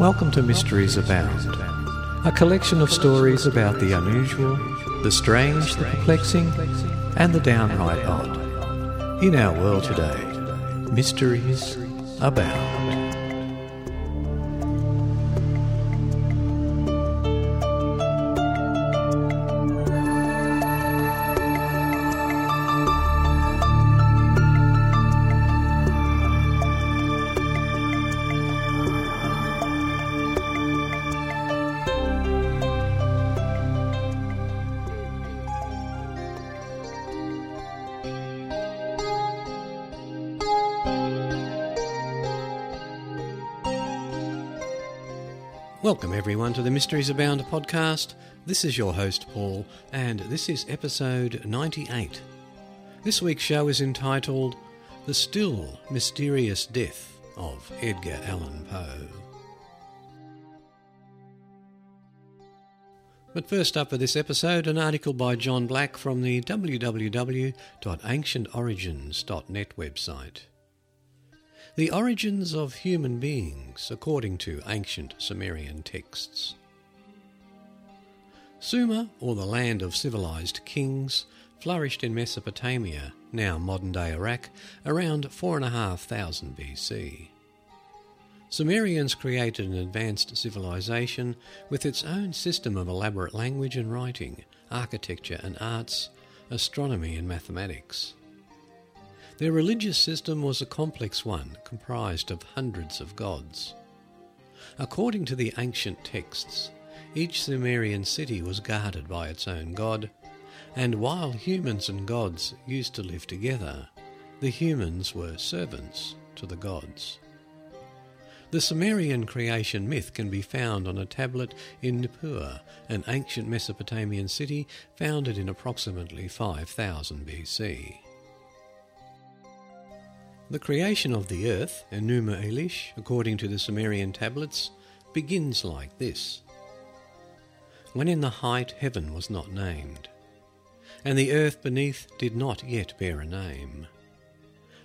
Welcome to Mysteries Abound, a collection of stories about the unusual, the strange, the perplexing, and the downright odd. In our world today, mysteries abound. Everyone, to the Mysteries Abound podcast. This is your host, Paul, and this is episode 98. This week's show is entitled The Still Mysterious Death of Edgar Allan Poe. But first up for this episode, an article by John Black from the www.ancientorigins.net website. The origins of human beings according to ancient Sumerian texts. Sumer, or the land of civilized kings, flourished in Mesopotamia, now modern day Iraq, around 4,500 BC. Sumerians created an advanced civilization with its own system of elaborate language and writing, architecture and arts, astronomy and mathematics. Their religious system was a complex one comprised of hundreds of gods. According to the ancient texts, each Sumerian city was guarded by its own god, and while humans and gods used to live together, the humans were servants to the gods. The Sumerian creation myth can be found on a tablet in Nippur, an ancient Mesopotamian city founded in approximately 5000 BC. The creation of the earth, Enuma Elish, according to the Sumerian tablets, begins like this When in the height heaven was not named, and the earth beneath did not yet bear a name,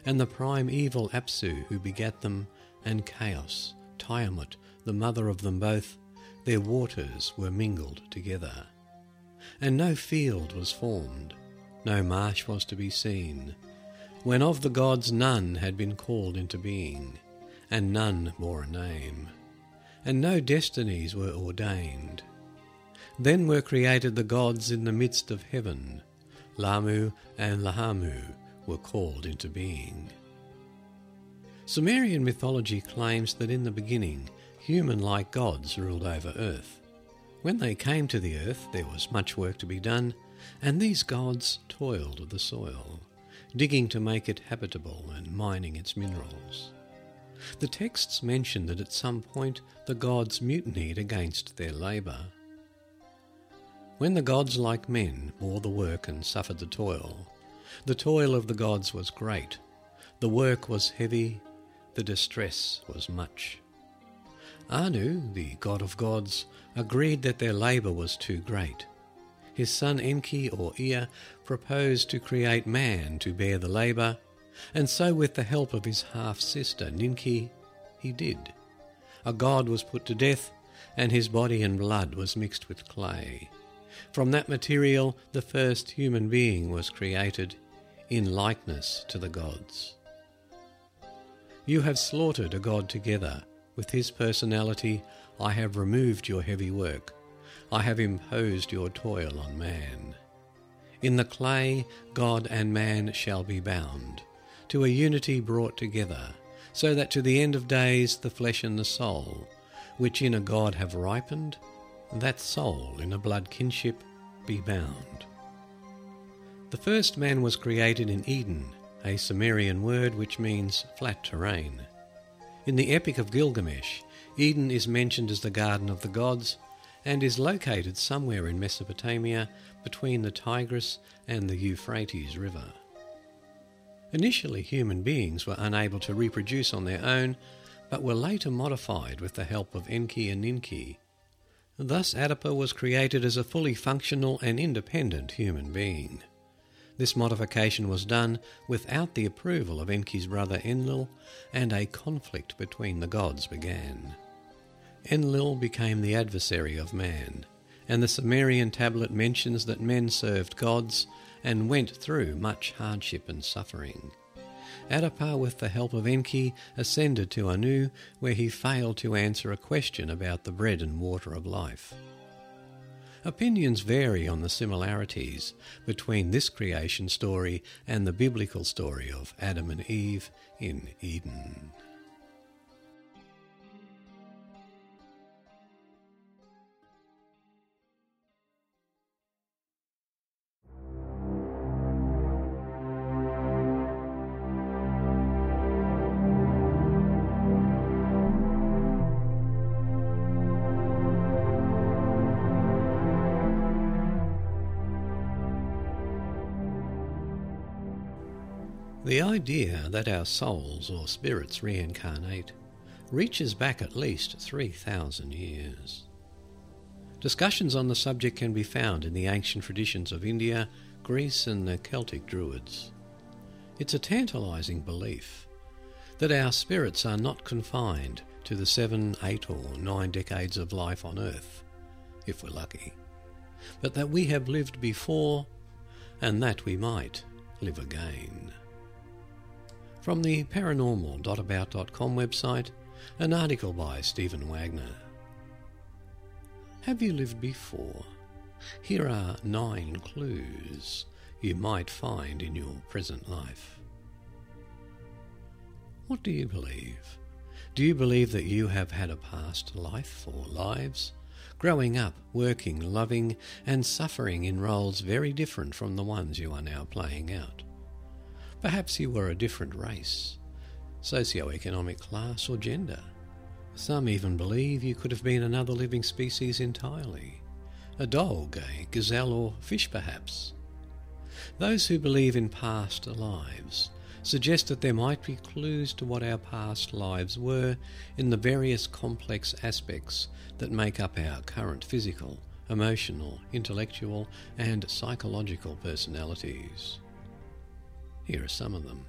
and the primeval Apsu who begat them, and Chaos, Tiamat, the mother of them both, their waters were mingled together. And no field was formed, no marsh was to be seen, when of the gods none had been called into being, and none bore a name, and no destinies were ordained. Then were created the gods in the midst of heaven. Lahmu and Lahamu were called into being. Sumerian mythology claims that in the beginning, human like gods ruled over earth. When they came to the earth, there was much work to be done, and these gods toiled the soil digging to make it habitable and mining its minerals. The texts mention that at some point the gods mutinied against their labour. When the gods, like men, bore the work and suffered the toil, the toil of the gods was great, the work was heavy, the distress was much. Anu, the god of gods, agreed that their labour was too great his son Enki or Ea proposed to create man to bear the labour, and so with the help of his half sister Ninki, he did. A god was put to death, and his body and blood was mixed with clay. From that material, the first human being was created, in likeness to the gods. You have slaughtered a god together. With his personality, I have removed your heavy work. I have imposed your toil on man. In the clay, God and man shall be bound. to a unity brought together, so that to the end of days the flesh and the soul, which in a God have ripened, that soul in a blood kinship be bound. The first man was created in Eden, a Sumerian word which means flat terrain. In the Epic of Gilgamesh, Eden is mentioned as the garden of the gods and is located somewhere in Mesopotamia between the Tigris and the Euphrates River. Initially, human beings were unable to reproduce on their own, but were later modified with the help of Enki and Ninki. Thus, Adapa was created as a fully functional and independent human being. This modification was done without the approval of Enki's brother Enlil, and a conflict between the gods began. Enlil became the adversary of man, and the Sumerian tablet mentions that men served gods and went through much hardship and suffering. Adapa, with the help of Enki, ascended to Anu, where he failed to answer a question about the bread and water of life. Opinions vary on the similarities between this creation story and the biblical story of Adam and Eve in Eden. The idea that our souls or spirits reincarnate reaches back at least 3,000 years. Discussions on the subject can be found in the ancient traditions of India, Greece, and the Celtic Druids. It's a tantalizing belief that our spirits are not confined to the seven, eight, or nine decades of life on Earth, if we're lucky, but that we have lived before and that we might live again. From the paranormal.about.com website, an article by Stephen Wagner. Have you lived before? Here are nine clues you might find in your present life. What do you believe? Do you believe that you have had a past life or lives? Growing up, working, loving, and suffering in roles very different from the ones you are now playing out. Perhaps you were a different race, socio-economic class, or gender. Some even believe you could have been another living species entirely a dog, a gazelle, or fish, perhaps. Those who believe in past lives suggest that there might be clues to what our past lives were in the various complex aspects that make up our current physical, emotional, intellectual, and psychological personalities. Here are some of them.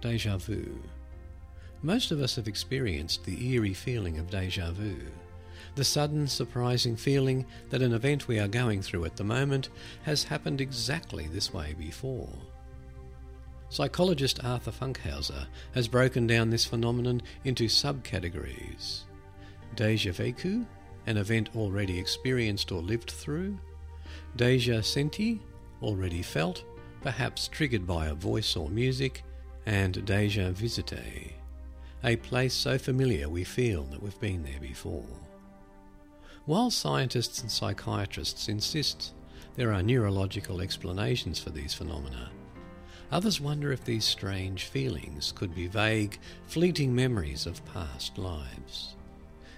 Deja vu. Most of us have experienced the eerie feeling of deja vu, the sudden, surprising feeling that an event we are going through at the moment has happened exactly this way before. Psychologist Arthur Funkhouser has broken down this phenomenon into subcategories deja vécu, an event already experienced or lived through, deja senti, already felt, perhaps triggered by a voice or music, and deja visite, a place so familiar we feel that we've been there before. While scientists and psychiatrists insist there are neurological explanations for these phenomena, others wonder if these strange feelings could be vague, fleeting memories of past lives.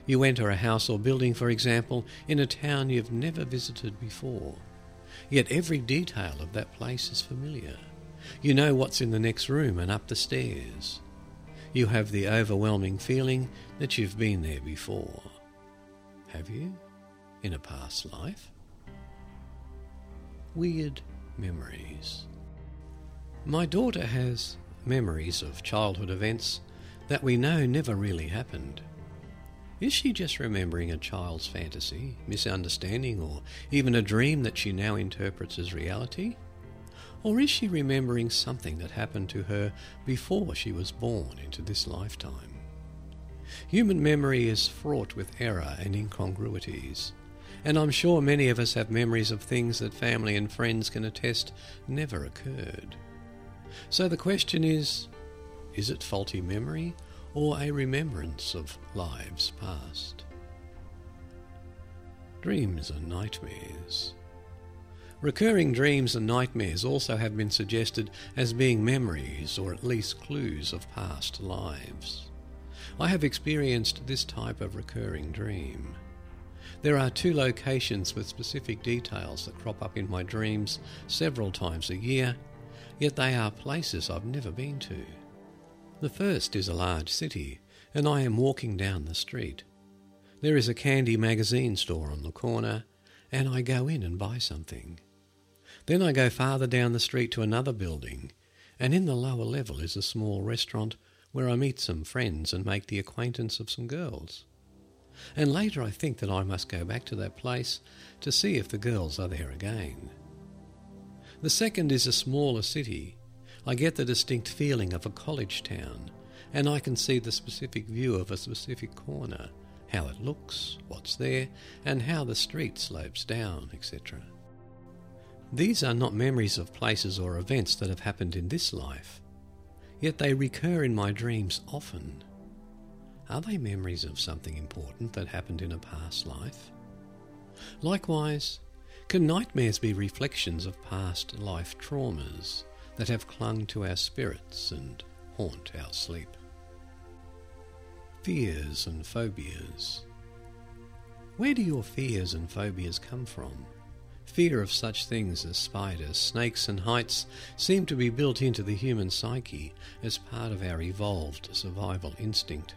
You enter a house or building, for example, in a town you've never visited before Yet every detail of that place is familiar. You know what's in the next room and up the stairs. You have the overwhelming feeling that you've been there before. Have you? In a past life? Weird memories. My daughter has memories of childhood events that we know never really happened. Is she just remembering a child's fantasy, misunderstanding, or even a dream that she now interprets as reality? Or is she remembering something that happened to her before she was born into this lifetime? Human memory is fraught with error and incongruities, and I'm sure many of us have memories of things that family and friends can attest never occurred. So the question is is it faulty memory or a remembrance of lives past? Dreams and nightmares. Recurring dreams and nightmares also have been suggested as being memories or at least clues of past lives. I have experienced this type of recurring dream. There are two locations with specific details that crop up in my dreams several times a year, yet they are places I've never been to. The first is a large city, and I am walking down the street. There is a candy magazine store on the corner, and I go in and buy something. Then I go farther down the street to another building, and in the lower level is a small restaurant where I meet some friends and make the acquaintance of some girls. And later I think that I must go back to that place to see if the girls are there again. The second is a smaller city. I get the distinct feeling of a college town, and I can see the specific view of a specific corner how it looks, what's there, and how the street slopes down, etc. These are not memories of places or events that have happened in this life, yet they recur in my dreams often. Are they memories of something important that happened in a past life? Likewise, can nightmares be reflections of past life traumas that have clung to our spirits and haunt our sleep? Fears and phobias. Where do your fears and phobias come from? Fear of such things as spiders, snakes, and heights seem to be built into the human psyche as part of our evolved survival instinct.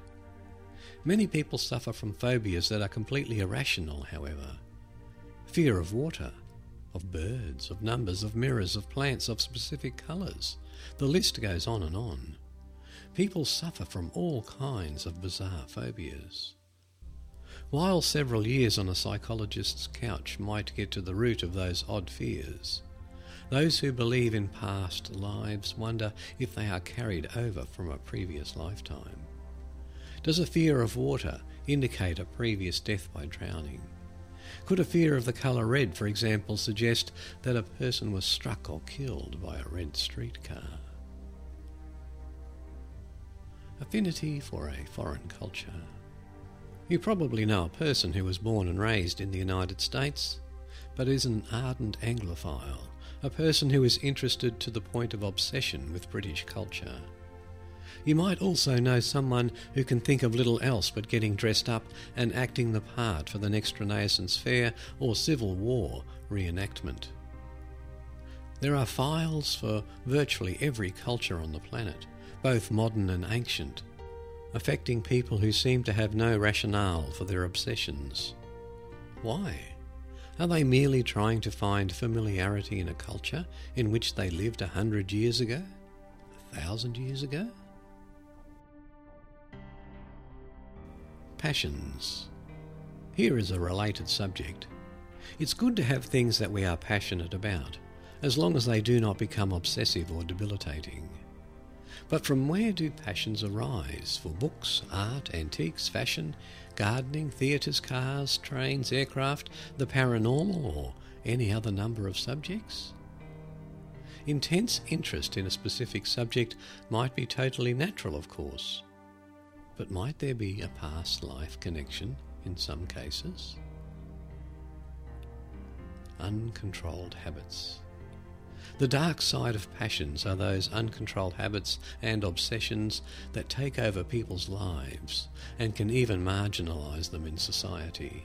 Many people suffer from phobias that are completely irrational, however. Fear of water, of birds, of numbers, of mirrors, of plants, of specific colours. The list goes on and on. People suffer from all kinds of bizarre phobias. While several years on a psychologist's couch might get to the root of those odd fears, those who believe in past lives wonder if they are carried over from a previous lifetime. Does a fear of water indicate a previous death by drowning? Could a fear of the colour red, for example, suggest that a person was struck or killed by a red streetcar? Affinity for a foreign culture. You probably know a person who was born and raised in the United States, but is an ardent Anglophile, a person who is interested to the point of obsession with British culture. You might also know someone who can think of little else but getting dressed up and acting the part for the next Renaissance Fair or Civil War reenactment. There are files for virtually every culture on the planet, both modern and ancient, affecting people who seem to have no rationale for their obsessions. Why? Are they merely trying to find familiarity in a culture in which they lived a hundred years ago? A thousand years ago? Passions. Here is a related subject. It's good to have things that we are passionate about, as long as they do not become obsessive or debilitating. But from where do passions arise for books, art, antiques, fashion, gardening, theatres, cars, trains, aircraft, the paranormal, or any other number of subjects? Intense interest in a specific subject might be totally natural, of course, but might there be a past life connection in some cases? Uncontrolled habits. The dark side of passions are those uncontrolled habits and obsessions that take over people's lives and can even marginalise them in society.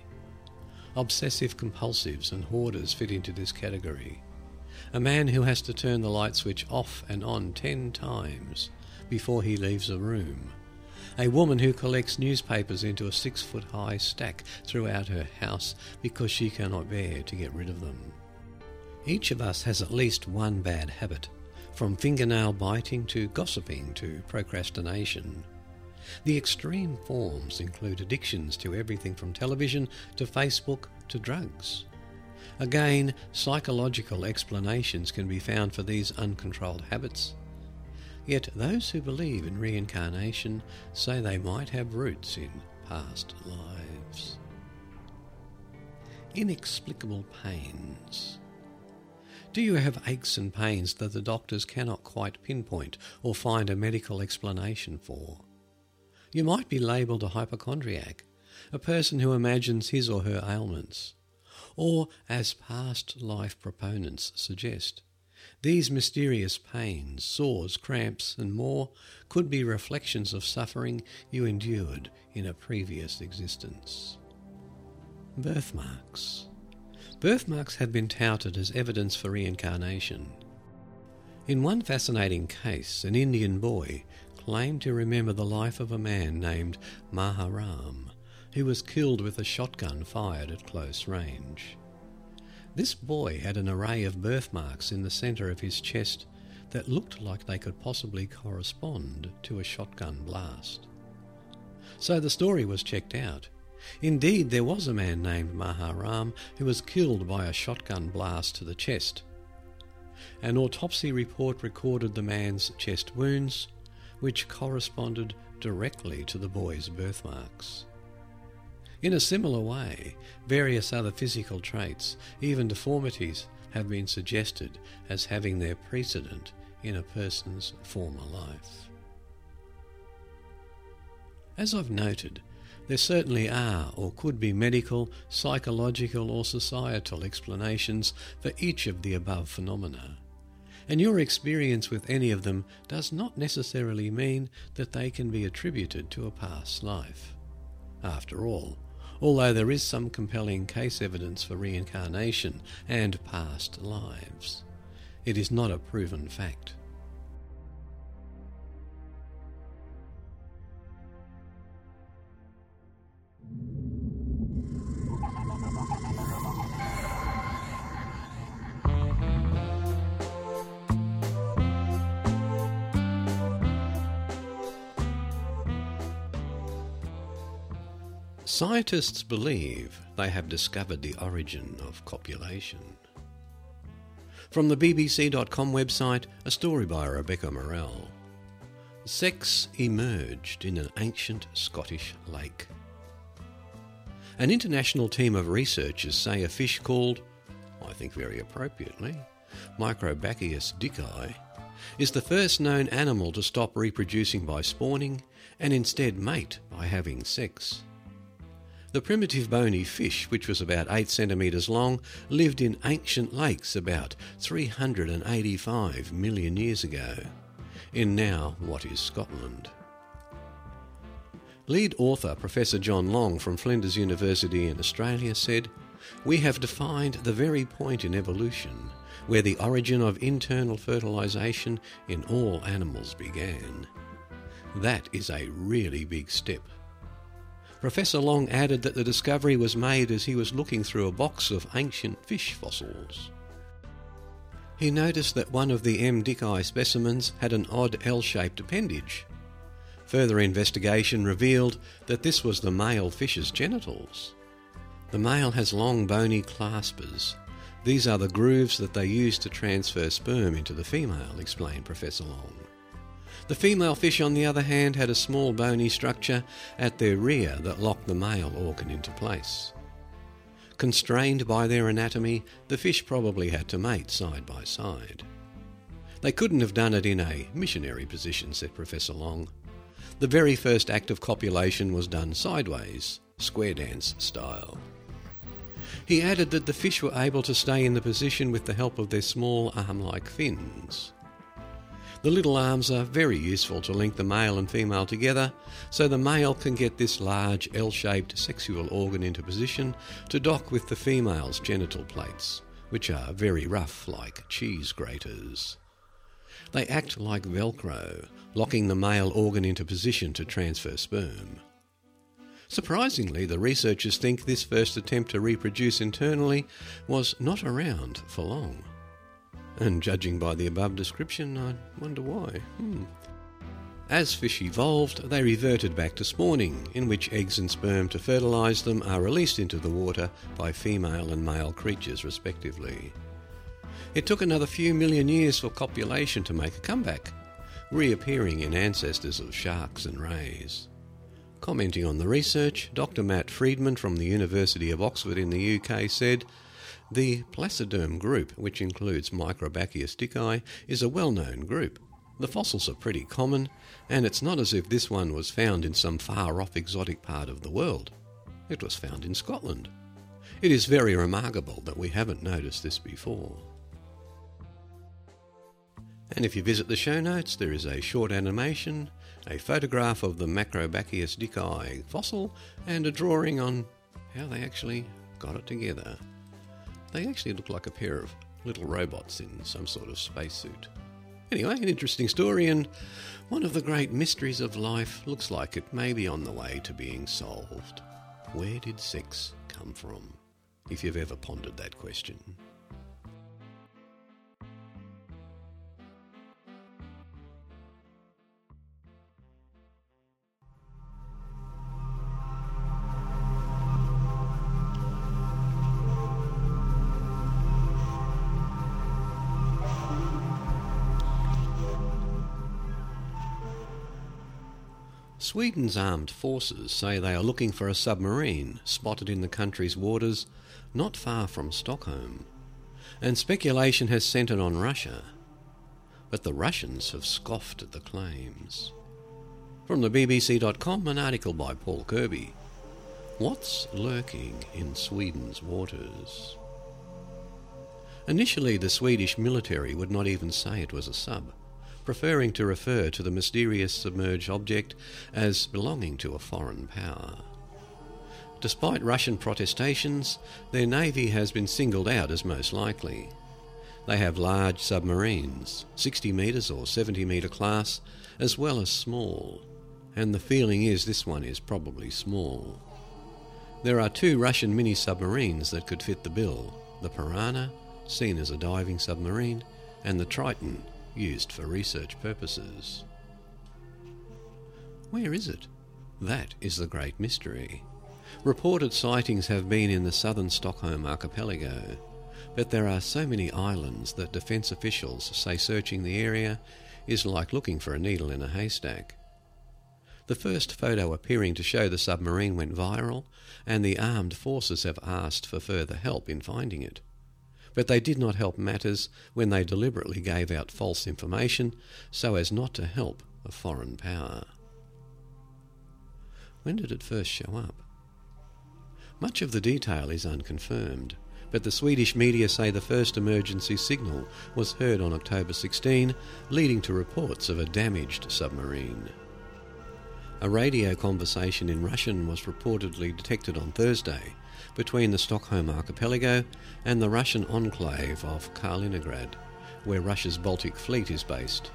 Obsessive compulsives and hoarders fit into this category. A man who has to turn the light switch off and on ten times before he leaves a room a woman who collects newspapers into a six foot high stack throughout her house because she cannot bear to get rid of them. Each of us has at least one bad habit, from fingernail biting to gossiping to procrastination. The extreme forms include addictions to everything from television to Facebook to drugs. Again, psychological explanations can be found for these uncontrolled habits Yet those who believe in reincarnation say they might have roots in past lives. Inexplicable pains. Do you have aches and pains that the doctors cannot quite pinpoint or find a medical explanation for? You might be labelled a hypochondriac, a person who imagines his or her ailments. Or, as past life proponents suggest, these mysterious pains, sores, cramps, and more could be reflections of suffering you endured in a previous existence. Birthmarks. Birthmarks have been touted as evidence for reincarnation. In one fascinating case, an Indian boy claimed to remember the life of a man named Maharam, who was killed with a shotgun fired at close range. This boy had an array of birthmarks in the centre of his chest that looked like they could possibly correspond to a shotgun blast. So the story was checked out. Indeed, there was a man named Maharam who was killed by a shotgun blast to the chest. An autopsy report recorded the man's chest wounds, which corresponded directly to the boy's birthmarks. In a similar way, various other physical traits, even deformities, have been suggested as having their precedent in a person's former life. As I've noted, there certainly are or could be medical, psychological, or societal explanations for each of the above phenomena. And your experience with any of them does not necessarily mean that they can be attributed to a past life. After all, although there is some compelling case evidence for reincarnation and past lives. It is not a proven fact. Scientists believe they have discovered the origin of copulation. From the BBC.com website, a story by Rebecca Morelle. Sex emerged in an ancient Scottish lake. An international team of researchers say a fish called, I think very appropriately, Microbrachius dicki, is the first known animal to stop reproducing by spawning and instead mate by having sex. The primitive bony fish, which was about 8 centimetres long, lived in ancient lakes about 385 million years ago, in now what is Scotland. Lead author Professor John Long from Flinders University in Australia said, We have defined the very point in evolution where the origin of internal fertilisation in all animals began. That is a really big step. Professor Long added that the discovery was made as he was looking through a box of ancient fish fossils. He noticed that one of the M. dicki specimens had an odd L shaped appendage. Further investigation revealed that this was the male fish's genitals. The male has long bony claspers. These are the grooves that they use to transfer sperm into the female, explained Professor Long. The female fish, on the other hand, had a small bony structure at their rear that locked the male organ into place. Constrained by their anatomy, the fish probably had to mate side by side. They couldn't have done it in a missionary position, said Professor Long. The very first act of copulation was done sideways, square dance style. He added that the fish were able to stay in the position with the help of their small arm like fins. The little arms are very useful to link the male and female together, so the male can get this large L shaped sexual organ into position to dock with the female's genital plates, which are very rough like cheese graters. They act like Velcro, locking the male organ into position to transfer sperm. Surprisingly, the researchers think this first attempt to reproduce internally was not around for long. And judging by the above description, I wonder why. Hmm. As fish evolved, they reverted back to spawning, in which eggs and sperm to fertilise them are released into the water by female and male creatures, respectively. It took another few million years for copulation to make a comeback, reappearing in ancestors of sharks and rays. Commenting on the research, Dr. Matt Friedman from the University of Oxford in the UK said, The Placoderm group, which includes Microbrachius dicki, is a well known group. The fossils are pretty common, and it's not as if this one was found in some far off exotic part of the world. It was found in Scotland. It is very remarkable that we haven't noticed this before. And if you visit the show notes, there is a short animation, a photograph of the Macrobachius dicki fossil, and a drawing on how they actually got it together. They actually look like a pair of little robots in some sort of spacesuit. Anyway, an interesting story, and one of the great mysteries of life looks like it may be on the way to being solved. Where did sex come from? If you've ever pondered that question. Sweden's armed forces say they are looking for a submarine spotted in the country's waters not far from Stockholm, and speculation has centred on Russia. But the Russians have scoffed at the claims. From the BBC.com, an article by Paul Kirby. What's lurking in Sweden's waters? Initially, the Swedish military would not even say it was a sub preferring to refer to the mysterious submerged object as belonging to a foreign power. Despite Russian protestations, their navy has been singled out as most likely. They have large submarines, 60 metres or 70 metre class, as well as small, and the feeling is this one is probably small. There are two Russian mini submarines that could fit the bill the Piranha, seen as a diving submarine, and the Triton, used for research purposes. Where is it? That is the great mystery. Reported sightings have been in the southern Stockholm archipelago, but there are so many islands that defence officials say searching the area is like looking for a needle in a haystack. The first photo appearing to show the submarine went viral, and the armed forces have asked for further help in finding it but they did not help matters when they deliberately gave out false information so as not to help a foreign power. When did it first show up? Much of the detail is unconfirmed, but the Swedish media say the first emergency signal was heard on October 16, leading to reports of a damaged submarine. A radio conversation in Russian was reportedly detected on Thursday, between the Stockholm archipelago and the Russian enclave of Kaliningrad, where Russia's Baltic Fleet is based.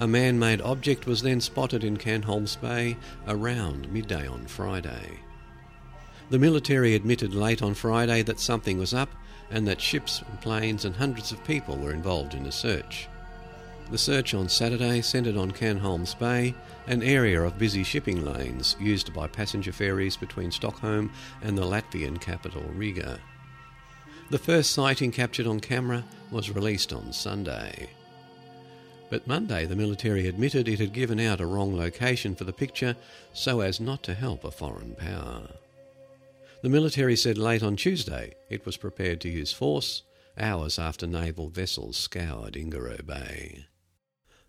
A man made object was then spotted in Kanholms Bay around midday on Friday. The military admitted late on Friday that something was up and that ships, planes, and hundreds of people were involved in the search. The search on Saturday centred on Kanholms Bay, an area of busy shipping lanes used by passenger ferries between Stockholm and the Latvian capital Riga. The first sighting captured on camera was released on Sunday. But Monday, the military admitted it had given out a wrong location for the picture so as not to help a foreign power. The military said late on Tuesday it was prepared to use force hours after naval vessels scoured Ingaroe Bay.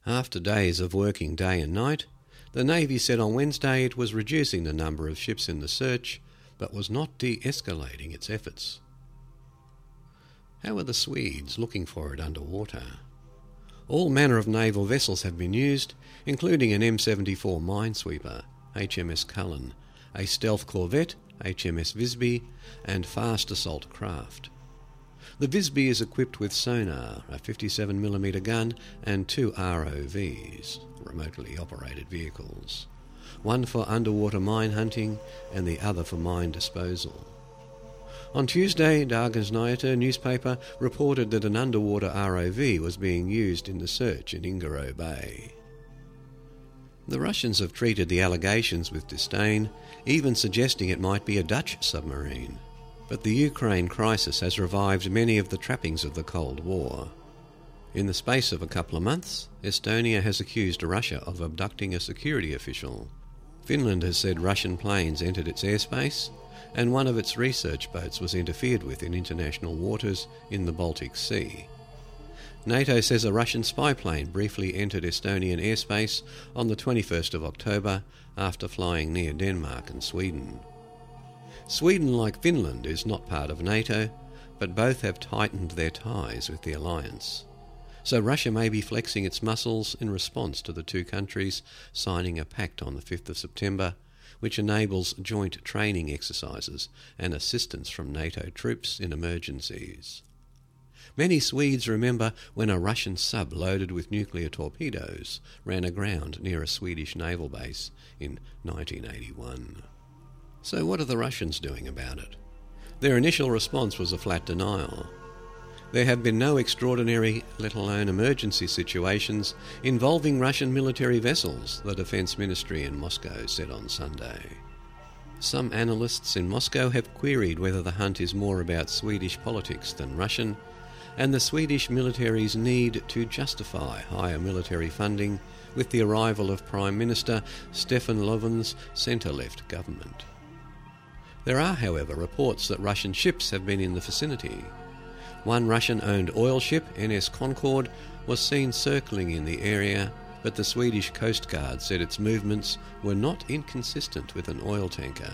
After days of working day and night, the Navy said on Wednesday it was reducing the number of ships in the search, but was not de escalating its efforts. How are the Swedes looking for it underwater? All manner of naval vessels have been used, including an M74 minesweeper, HMS Kullen, a stealth corvette, HMS Visby, and fast assault craft. The Visby is equipped with sonar, a 57mm gun, and two ROVs, remotely operated vehicles, one for underwater mine hunting and the other for mine disposal. On Tuesday, Dagens Nyheter newspaper reported that an underwater ROV was being used in the search in Ingaroe Bay. The Russians have treated the allegations with disdain, even suggesting it might be a Dutch submarine. But the Ukraine crisis has revived many of the trappings of the Cold War. In the space of a couple of months, Estonia has accused Russia of abducting a security official. Finland has said Russian planes entered its airspace, and one of its research boats was interfered with in international waters in the Baltic Sea. NATO says a Russian spy plane briefly entered Estonian airspace on the 21st of October after flying near Denmark and Sweden. Sweden, like Finland, is not part of NATO, but both have tightened their ties with the alliance. So Russia may be flexing its muscles in response to the two countries signing a pact on the 5th of September, which enables joint training exercises and assistance from NATO troops in emergencies. Many Swedes remember when a Russian sub loaded with nuclear torpedoes ran aground near a Swedish naval base in 1981. So, what are the Russians doing about it? Their initial response was a flat denial. There have been no extraordinary, let alone emergency situations involving Russian military vessels, the Defence Ministry in Moscow said on Sunday. Some analysts in Moscow have queried whether the hunt is more about Swedish politics than Russian, and the Swedish military's need to justify higher military funding with the arrival of Prime Minister Stefan Löfven's centre left government. There are, however, reports that Russian ships have been in the vicinity. One Russian owned oil ship, NS Concord, was seen circling in the area, but the Swedish Coast Guard said its movements were not inconsistent with an oil tanker,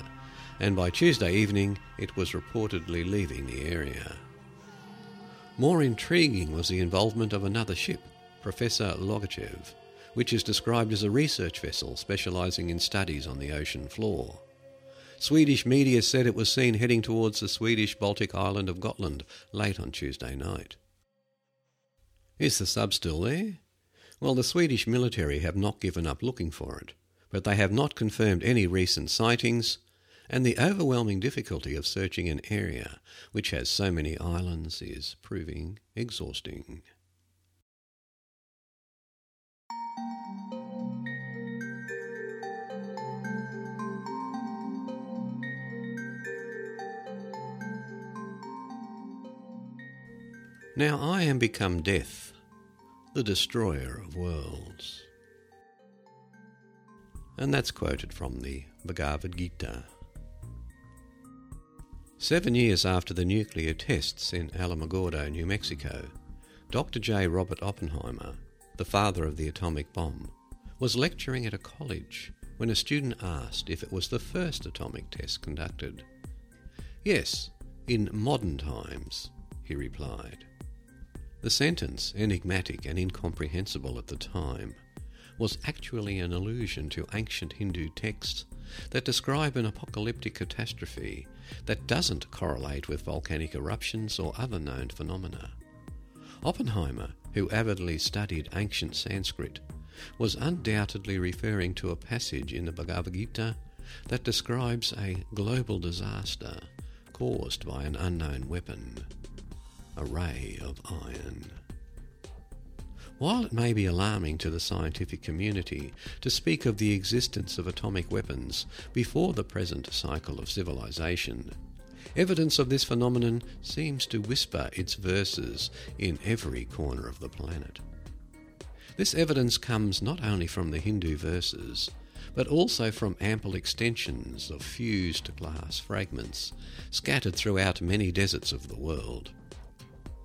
and by Tuesday evening it was reportedly leaving the area. More intriguing was the involvement of another ship, Professor Logachev, which is described as a research vessel specialising in studies on the ocean floor. Swedish media said it was seen heading towards the Swedish Baltic island of Gotland late on Tuesday night. Is the sub still there? Well, the Swedish military have not given up looking for it, but they have not confirmed any recent sightings, and the overwhelming difficulty of searching an area which has so many islands is proving exhausting. Now I am become death, the destroyer of worlds. And that's quoted from the Bhagavad Gita. Seven years after the nuclear tests in Alamogordo, New Mexico, Dr. J. Robert Oppenheimer, the father of the atomic bomb, was lecturing at a college when a student asked if it was the first atomic test conducted. Yes, in modern times, he replied. The sentence, enigmatic and incomprehensible at the time, was actually an allusion to ancient Hindu texts that describe an apocalyptic catastrophe that doesn't correlate with volcanic eruptions or other known phenomena. Oppenheimer, who avidly studied ancient Sanskrit, was undoubtedly referring to a passage in the Bhagavad Gita that describes a global disaster caused by an unknown weapon a ray of iron. While it may be alarming to the scientific community to speak of the existence of atomic weapons before the present cycle of civilization, evidence of this phenomenon seems to whisper its verses in every corner of the planet. This evidence comes not only from the Hindu verses, but also from ample extensions of fused glass fragments scattered throughout many deserts of the world.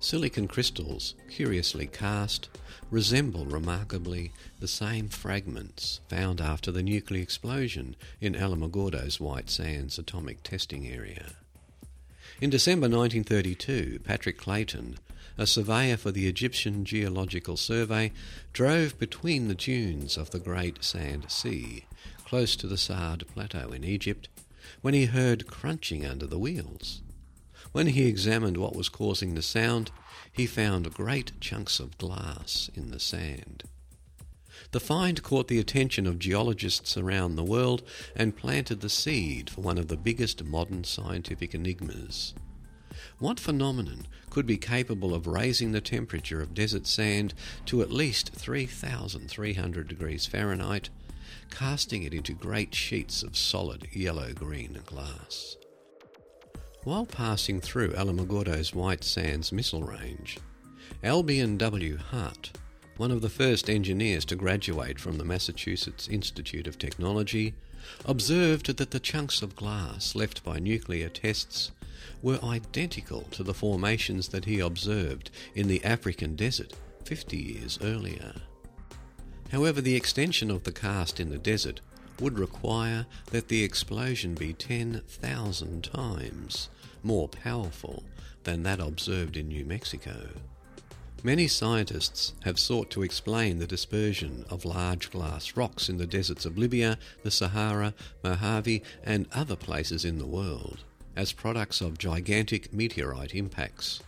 Silicon crystals, curiously cast, resemble remarkably the same fragments found after the nuclear explosion in Alamogordo's White Sands atomic testing area. In December 1932, Patrick Clayton, a surveyor for the Egyptian Geological Survey, drove between the dunes of the Great Sand Sea, close to the Saad Plateau in Egypt, when he heard crunching under the wheels. When he examined what was causing the sound, he found great chunks of glass in the sand. The find caught the attention of geologists around the world and planted the seed for one of the biggest modern scientific enigmas. What phenomenon could be capable of raising the temperature of desert sand to at least 3,300 degrees Fahrenheit, casting it into great sheets of solid yellow green glass? While passing through Alamogordo's White Sands missile range, Albion W. Hart, one of the first engineers to graduate from the Massachusetts Institute of Technology, observed that the chunks of glass left by nuclear tests were identical to the formations that he observed in the African desert 50 years earlier. However, the extension of the cast in the desert would require that the explosion be 10,000 times more powerful than that observed in New Mexico. Many scientists have sought to explain the dispersion of large glass rocks in the deserts of Libya, the Sahara, Mojave, and other places in the world as products of gigantic meteorite impacts.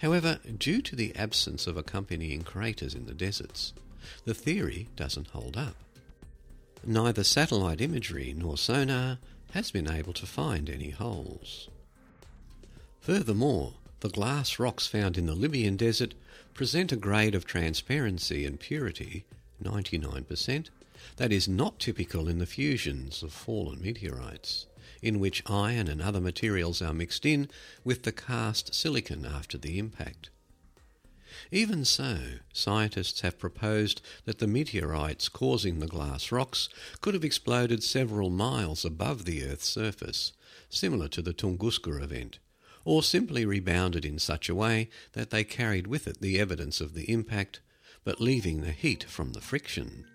However, due to the absence of accompanying craters in the deserts, the theory doesn't hold up. Neither satellite imagery nor sonar has been able to find any holes. Furthermore, the glass rocks found in the Libyan desert present a grade of transparency and purity, 99%, that is not typical in the fusions of fallen meteorites, in which iron and other materials are mixed in with the cast silicon after the impact. Even so, scientists have proposed that the meteorites causing the glass rocks could have exploded several miles above the Earth's surface, similar to the Tunguska event, or simply rebounded in such a way that they carried with it the evidence of the impact, but leaving the heat from the friction.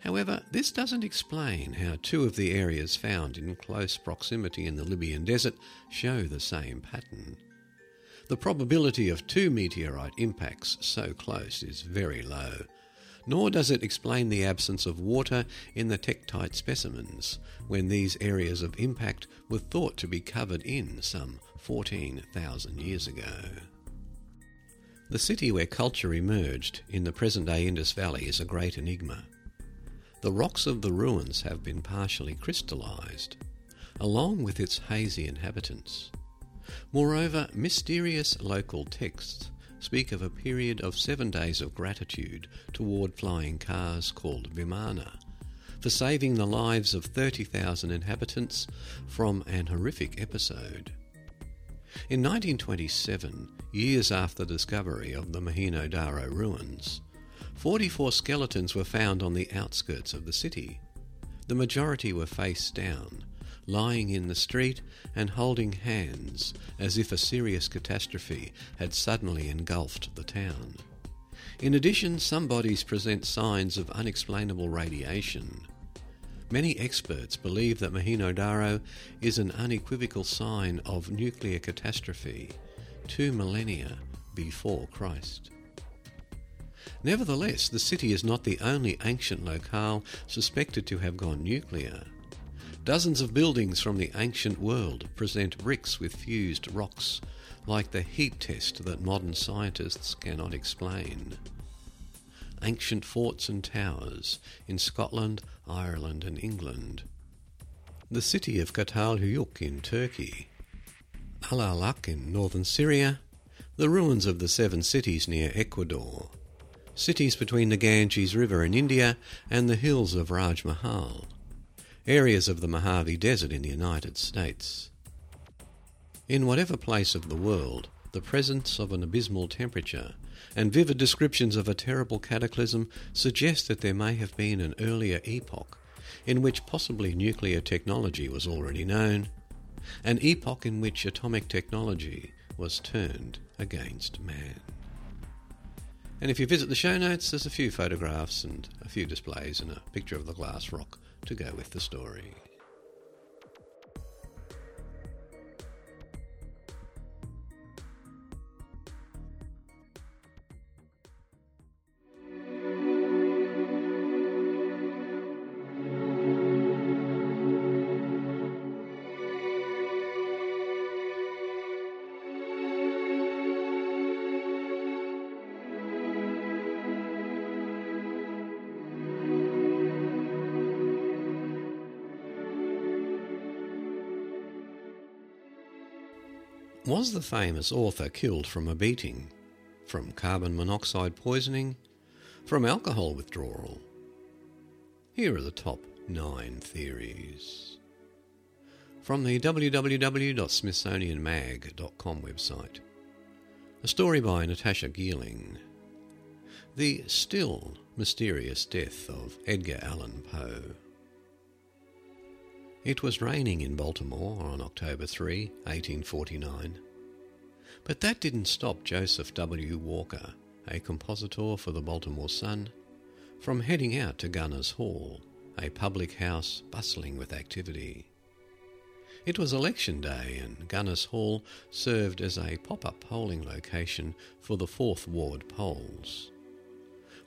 However, this doesn't explain how two of the areas found in close proximity in the Libyan desert show the same pattern. The probability of two meteorite impacts so close is very low, nor does it explain the absence of water in the tektite specimens when these areas of impact were thought to be covered in some 14,000 years ago. The city where culture emerged in the present day Indus Valley is a great enigma. The rocks of the ruins have been partially crystallized, along with its hazy inhabitants. Moreover, mysterious local texts speak of a period of seven days of gratitude toward flying cars called Vimana for saving the lives of 30,000 inhabitants from an horrific episode. In 1927, years after the discovery of the Mohenjo Daro ruins, 44 skeletons were found on the outskirts of the city. The majority were face down, lying in the street and holding hands as if a serious catastrophe had suddenly engulfed the town. In addition, some bodies present signs of unexplainable radiation. Many experts believe that Mohenjo-Daro is an unequivocal sign of nuclear catastrophe two millennia before Christ. Nevertheless, the city is not the only ancient locale suspected to have gone nuclear. Dozens of buildings from the ancient world present bricks with fused rocks, like the heat test that modern scientists cannot explain. Ancient forts and towers in Scotland, Ireland, and England. The city of Çatalhöyük in Turkey. Alalakh in northern Syria. The ruins of the seven cities near Ecuador. Cities between the Ganges River in India and the hills of Raj Mahal areas of the Mojave Desert in the United States. In whatever place of the world, the presence of an abysmal temperature and vivid descriptions of a terrible cataclysm suggest that there may have been an earlier epoch in which possibly nuclear technology was already known, an epoch in which atomic technology was turned against man. And if you visit the show notes, there's a few photographs and a few displays and a picture of the glass rock to go with the story. Was the famous author killed from a beating, from carbon monoxide poisoning, from alcohol withdrawal? Here are the top nine theories. From the www.smithsonianmag.com website. A story by Natasha Geerling. The still mysterious death of Edgar Allan Poe. It was raining in Baltimore on October 3, 1849. But that didn't stop Joseph W. Walker, a compositor for the Baltimore Sun, from heading out to Gunners Hall, a public house bustling with activity. It was election day, and Gunners Hall served as a pop up polling location for the Fourth Ward polls.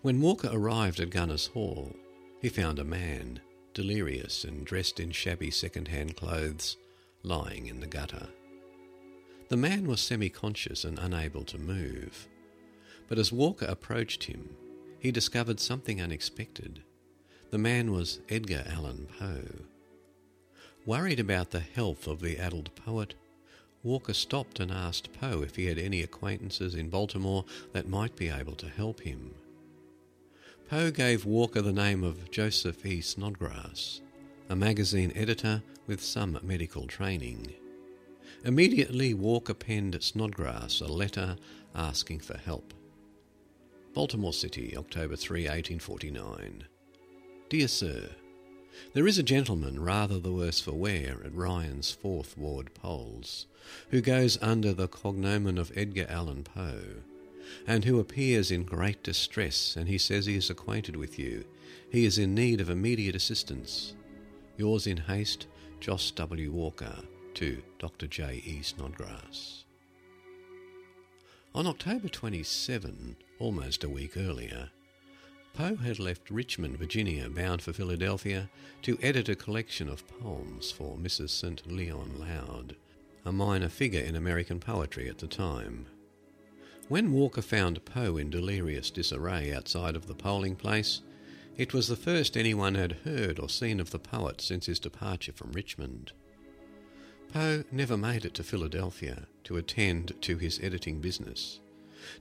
When Walker arrived at Gunners Hall, he found a man, delirious and dressed in shabby second hand clothes, lying in the gutter. The man was semi conscious and unable to move. But as Walker approached him, he discovered something unexpected. The man was Edgar Allan Poe. Worried about the health of the addled poet, Walker stopped and asked Poe if he had any acquaintances in Baltimore that might be able to help him. Poe gave Walker the name of Joseph E. Snodgrass, a magazine editor with some medical training. Immediately, Walker penned Snodgrass a letter asking for help. Baltimore City, October 3, 1849. Dear Sir, There is a gentleman rather the worse for wear at Ryan's Fourth Ward polls, who goes under the cognomen of Edgar Allan Poe, and who appears in great distress, and he says he is acquainted with you. He is in need of immediate assistance. Yours in haste, Joss W. Walker, to Dr. J. E. Snodgrass. On October 27, almost a week earlier, Poe had left Richmond, Virginia, bound for Philadelphia to edit a collection of poems for Mrs. St. Leon Loud, a minor figure in American poetry at the time. When Walker found Poe in delirious disarray outside of the polling place, it was the first anyone had heard or seen of the poet since his departure from Richmond. Poe never made it to Philadelphia to attend to his editing business,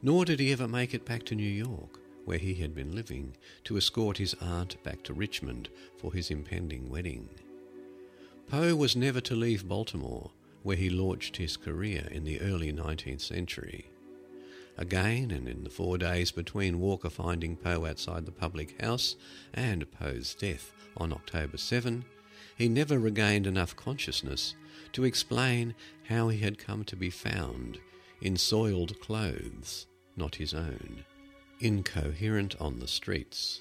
nor did he ever make it back to New York, where he had been living, to escort his aunt back to Richmond for his impending wedding. Poe was never to leave Baltimore, where he launched his career in the early 19th century. Again, and in the four days between Walker finding Poe outside the public house and Poe's death on October 7, he never regained enough consciousness to explain how he had come to be found in soiled clothes, not his own, incoherent on the streets.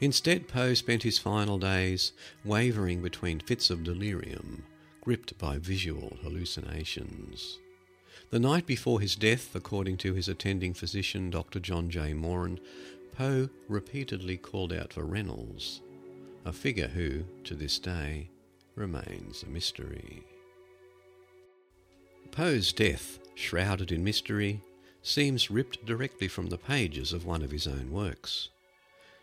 Instead, Poe spent his final days wavering between fits of delirium, gripped by visual hallucinations. The night before his death, according to his attending physician, Dr. John J. Moran, Poe repeatedly called out for Reynolds, a figure who, to this day, remains a mystery. Poe's death, shrouded in mystery, seems ripped directly from the pages of one of his own works.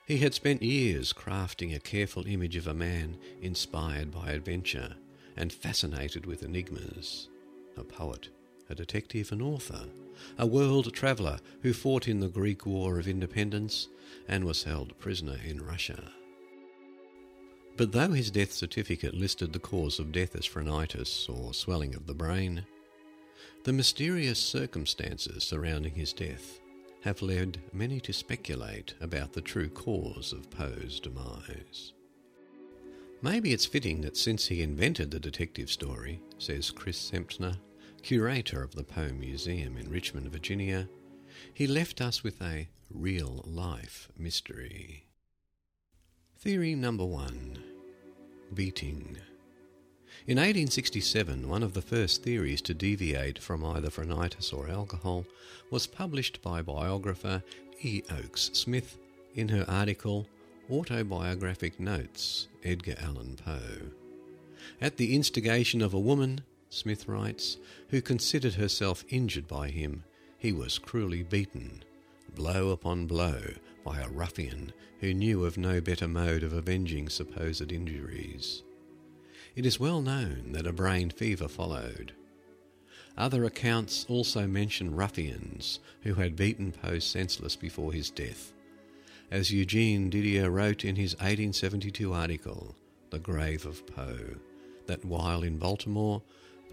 He had spent years crafting a careful image of a man inspired by adventure and fascinated with enigmas, a poet, a detective, an author, a world traveller who fought in the Greek War of Independence and was held prisoner in Russia. But though his death certificate listed the cause of death as phrenitis or swelling of the brain, the mysterious circumstances surrounding his death have led many to speculate about the true cause of Poe's demise. Maybe it's fitting that since he invented the detective story, says Chris Semtner, curator of the Poe Museum in Richmond, Virginia, he left us with a real life mystery. Theory number one Beating. In 1867, one of the first theories to deviate from either phrenitis or alcohol was published by biographer E. Oakes Smith in her article Autobiographic Notes Edgar Allan Poe. At the instigation of a woman, Smith writes, who considered herself injured by him, he was cruelly beaten, blow upon blow, by a ruffian who knew of no better mode of avenging supposed injuries. It is well known that a brain fever followed. Other accounts also mention ruffians who had beaten Poe senseless before his death, as Eugene Didier wrote in his 1872 article, The Grave of Poe, that while in Baltimore,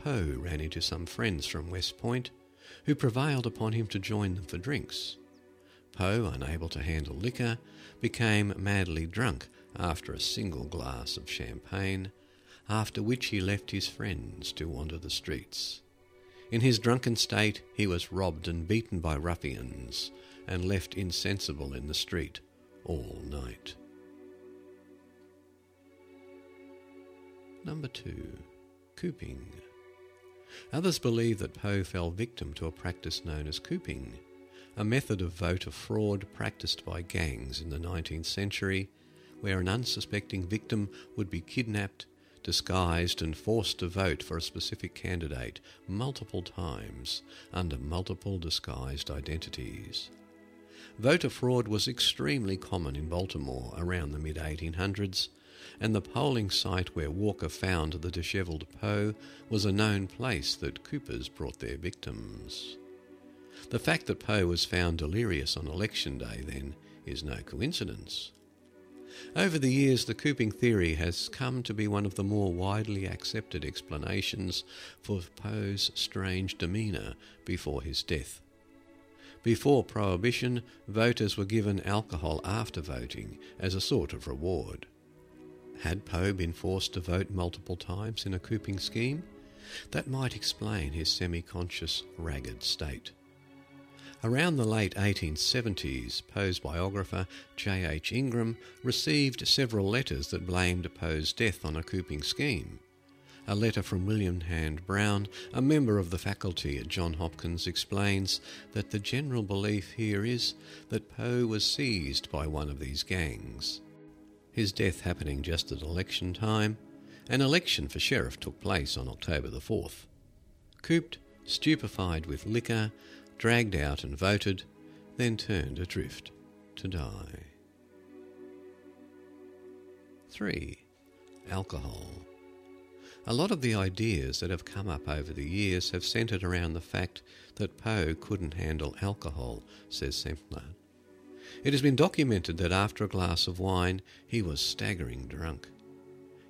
Poe ran into some friends from West Point who prevailed upon him to join them for drinks. Poe, unable to handle liquor, became madly drunk after a single glass of champagne, after which he left his friends to wander the streets. In his drunken state, he was robbed and beaten by ruffians and left insensible in the street all night. Number two, cooping. Others believe that Poe fell victim to a practice known as cooping, a method of voter fraud practiced by gangs in the 19th century, where an unsuspecting victim would be kidnapped, disguised, and forced to vote for a specific candidate multiple times under multiple disguised identities. Voter fraud was extremely common in Baltimore around the mid 1800s, and the polling site where Walker found the dishevelled Poe was a known place that coopers brought their victims. The fact that Poe was found delirious on election day, then, is no coincidence. Over the years, the cooping theory has come to be one of the more widely accepted explanations for Poe's strange demeanour before his death. Before Prohibition, voters were given alcohol after voting as a sort of reward. Had Poe been forced to vote multiple times in a cooping scheme? That might explain his semi conscious, ragged state. Around the late 1870s, Poe's biographer J. H. Ingram received several letters that blamed Poe's death on a cooping scheme. A letter from William Hand Brown, a member of the faculty at Johns Hopkins, explains that the general belief here is that Poe was seized by one of these gangs. His death happening just at election time, an election for sheriff took place on October the 4th. Cooped, stupefied with liquor, dragged out and voted, then turned adrift to die. 3. Alcohol. A lot of the ideas that have come up over the years have centred around the fact that Poe couldn't handle alcohol, says Semtner. It has been documented that after a glass of wine he was staggering drunk.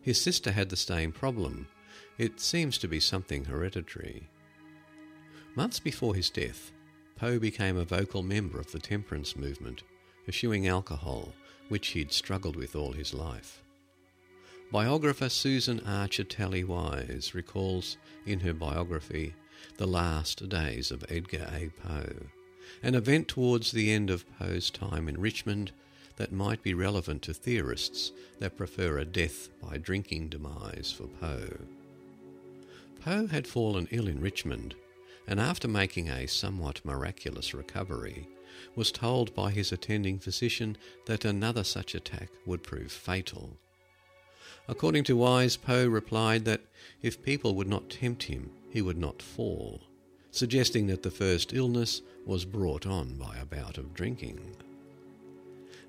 His sister had the same problem. It seems to be something hereditary. Months before his death, Poe became a vocal member of the temperance movement, eschewing alcohol, which he'd struggled with all his life. Biographer Susan Archer Talley Weiss recalls in her biography The Last Days of Edgar A. Poe, an event towards the end of Poe's time in Richmond that might be relevant to theorists that prefer a death by drinking demise for Poe. Poe had fallen ill in Richmond and after making a somewhat miraculous recovery, was told by his attending physician that another such attack would prove fatal. According to Weiss, Poe replied that if people would not tempt him, he would not fall, suggesting that the first illness was brought on by a bout of drinking.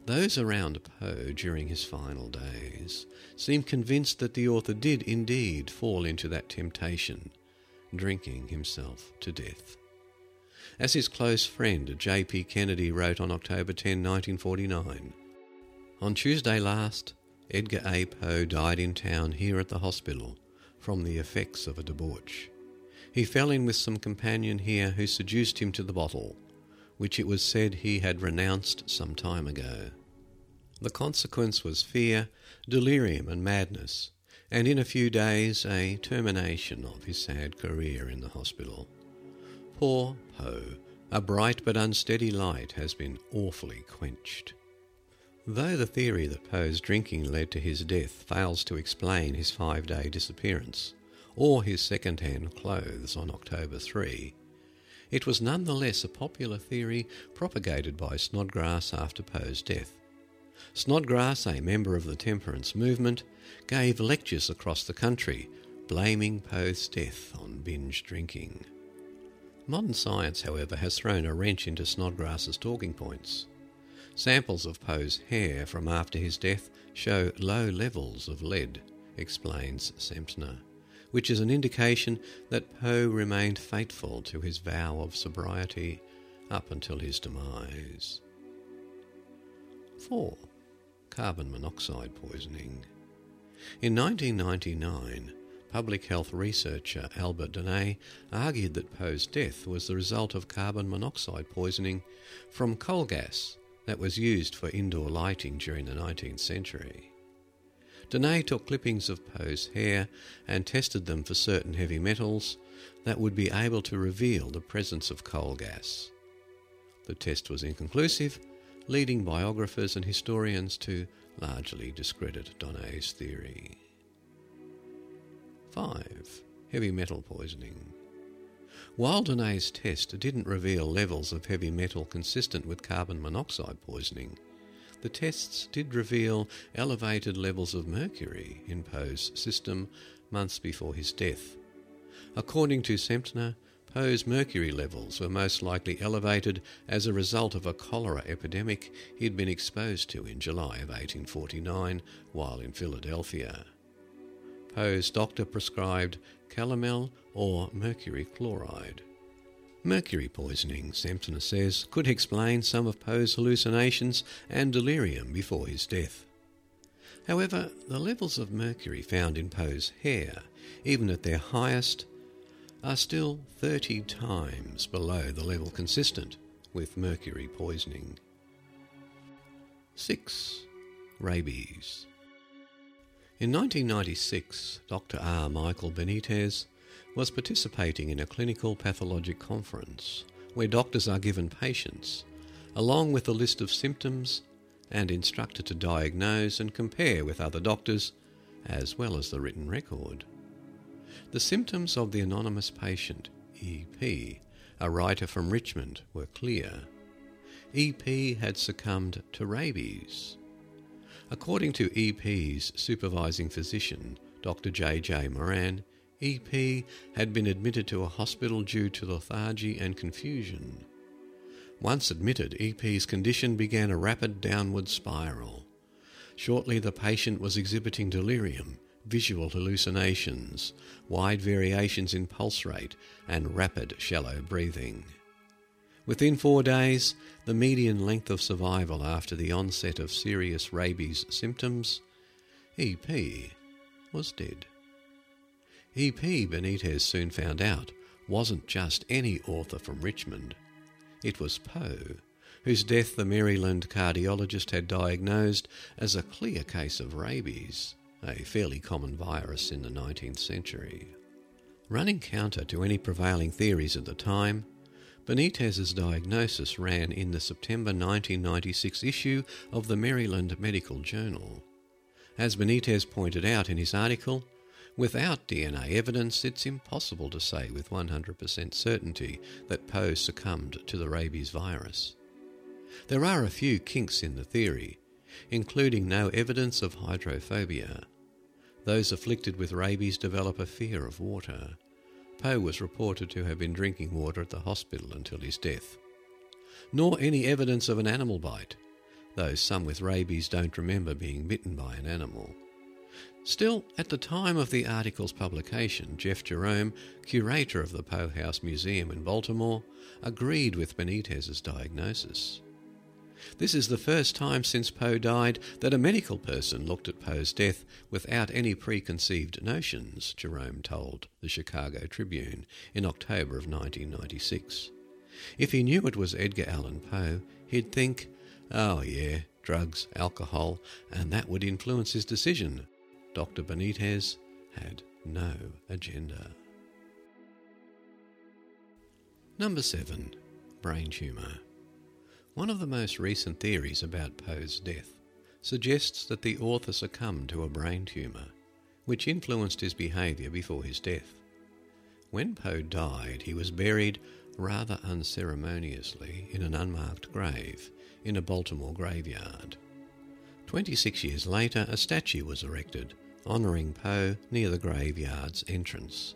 Those around Poe during his final days seem convinced that the author did indeed fall into that temptation drinking himself to death. As his close friend J.P. Kennedy wrote on October 10, 1949, On Tuesday last, Edgar A. Poe died in town here at the hospital from the effects of a debauch. He fell in with some companion here who seduced him to the bottle, which it was said he had renounced some time ago. The consequence was fear, delirium, and madness, and in a few days a termination of his sad career in the hospital. Poor Poe, a bright but unsteady light has been awfully quenched. Though the theory that Poe's drinking led to his death fails to explain his five day disappearance, or his second hand clothes on October 3, it was nonetheless a popular theory propagated by Snodgrass after Poe's death. Snodgrass, a member of the temperance movement, gave lectures across the country blaming Poe's death on binge drinking. Modern science, however, has thrown a wrench into Snodgrass's talking points. Samples of Poe's hair from after his death show low levels of lead, explains Semtner, which is an indication that Poe remained faithful to his vow of sobriety up until his demise. 4. Carbon monoxide poisoning. In 1999, public health researcher Albert Donnay argued that Poe's death was the result of carbon monoxide poisoning from coal gas that was used for indoor lighting during the 19th century. Donnay took clippings of Poe's hair and tested them for certain heavy metals that would be able to reveal the presence of coal gas. The test was inconclusive, leading biographers and historians to largely discredit Donnay's theory. 5. Heavy metal poisoning. While Donnay's test didn't reveal levels of heavy metal consistent with carbon monoxide poisoning, the tests did reveal elevated levels of mercury in Poe's system months before his death. According to Semtner, Poe's mercury levels were most likely elevated as a result of a cholera epidemic he'd been exposed to in July of 1849 while in Philadelphia. Poe's doctor prescribed calomel or mercury chloride. Mercury poisoning, Semtner says, could explain some of Poe's hallucinations and delirium before his death. However, the levels of mercury found in Poe's hair, even at their highest, are still 30 times below the level consistent with mercury poisoning. 6. Rabies. In 1996, Dr. R. Michael Benitez was participating in a clinical pathologic conference where doctors are given patients, along with a list of symptoms, and instructed to diagnose and compare with other doctors, as well as the written record. The symptoms of the anonymous patient, EP, a writer from Richmond, were clear. EP had succumbed to rabies. According to EP's supervising physician, Dr. J. J. Moran, EP had been admitted to a hospital due to lethargy and confusion. Once admitted, EP's condition began a rapid downward spiral. Shortly, the patient was exhibiting delirium, visual hallucinations, wide variations in pulse rate, and rapid shallow breathing. Within four days, the median length of survival after the onset of serious rabies symptoms, EP, was dead. EP, Benitez soon found out, wasn't just any author from Richmond. It was Poe, whose death the Maryland cardiologist had diagnosed as a clear case of rabies a fairly common virus in the 19th century. Running counter to any prevailing theories at the time, Benitez's diagnosis ran in the September 1996 issue of the Maryland Medical Journal. As Benitez pointed out in his article, without DNA evidence, it's impossible to say with 100% certainty that Poe succumbed to the rabies virus. There are a few kinks in the theory, including no evidence of hydrophobia, those afflicted with rabies develop a fear of water. Poe was reported to have been drinking water at the hospital until his death. Nor any evidence of an animal bite, though some with rabies don't remember being bitten by an animal. Still, at the time of the article's publication, Jeff Jerome, curator of the Poe House Museum in Baltimore, agreed with Benitez's diagnosis. This is the first time since Poe died that a medical person looked at Poe's death without any preconceived notions, Jerome told the Chicago Tribune in October of 1996. If he knew it was Edgar Allan Poe, he'd think, oh yeah, drugs, alcohol, and that would influence his decision. Dr. Benitez had no agenda. Number 7. Brain tumour. One of the most recent theories about Poe's death suggests that the author succumbed to a brain tumour, which influenced his behaviour before his death. When Poe died, he was buried rather unceremoniously in an unmarked grave in a Baltimore graveyard. Twenty six years later, a statue was erected honouring Poe near the graveyard's entrance.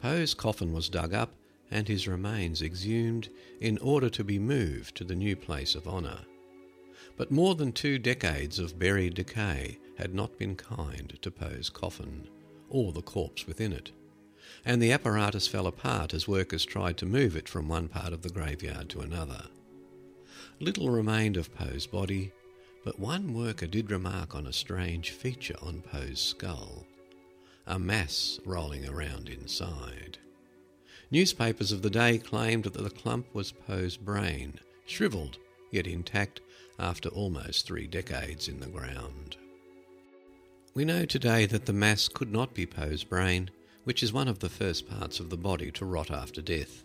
Poe's coffin was dug up and his remains exhumed in order to be moved to the new place of honour. But more than two decades of buried decay had not been kind to Poe's coffin, or the corpse within it, and the apparatus fell apart as workers tried to move it from one part of the graveyard to another. Little remained of Poe's body, but one worker did remark on a strange feature on Poe's skull a mass rolling around inside. Newspapers of the day claimed that the clump was Poe's brain, shrivelled yet intact after almost three decades in the ground. We know today that the mass could not be Poe's brain, which is one of the first parts of the body to rot after death.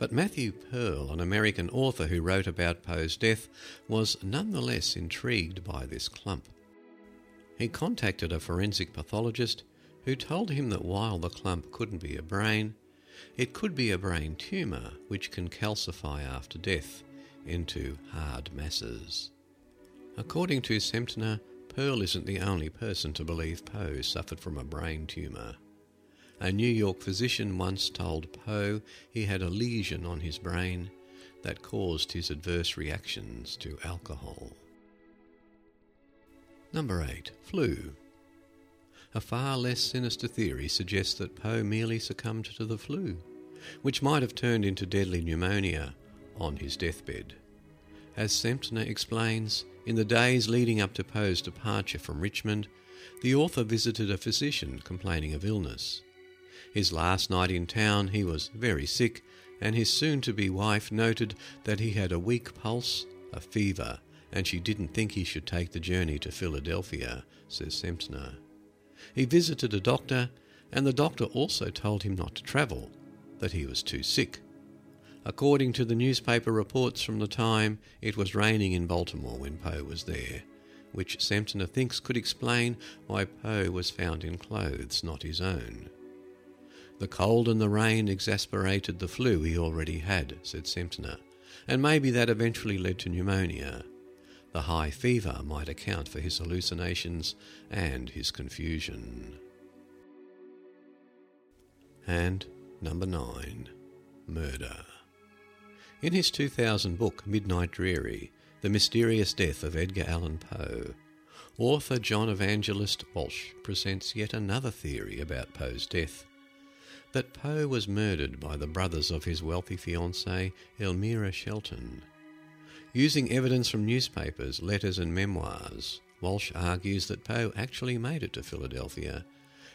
But Matthew Pearl, an American author who wrote about Poe's death, was nonetheless intrigued by this clump. He contacted a forensic pathologist who told him that while the clump couldn't be a brain, it could be a brain tumour which can calcify after death into hard masses. According to Semtner, Pearl isn't the only person to believe Poe suffered from a brain tumour. A New York physician once told Poe he had a lesion on his brain that caused his adverse reactions to alcohol. Number 8. Flu. A far less sinister theory suggests that Poe merely succumbed to the flu, which might have turned into deadly pneumonia on his deathbed. As Semtner explains, in the days leading up to Poe's departure from Richmond, the author visited a physician complaining of illness. His last night in town, he was very sick, and his soon to be wife noted that he had a weak pulse, a fever, and she didn't think he should take the journey to Philadelphia, says Semtner. He visited a doctor, and the doctor also told him not to travel, that he was too sick. According to the newspaper reports from the time, it was raining in Baltimore when Poe was there, which Semtner thinks could explain why Poe was found in clothes not his own. The cold and the rain exasperated the flu he already had, said Semtner, and maybe that eventually led to pneumonia. The high fever might account for his hallucinations and his confusion. And number nine, murder. In his 2000 book, Midnight Dreary The Mysterious Death of Edgar Allan Poe, author John Evangelist Walsh presents yet another theory about Poe's death that Poe was murdered by the brothers of his wealthy fiancée, Elmira Shelton. Using evidence from newspapers, letters, and memoirs, Walsh argues that Poe actually made it to Philadelphia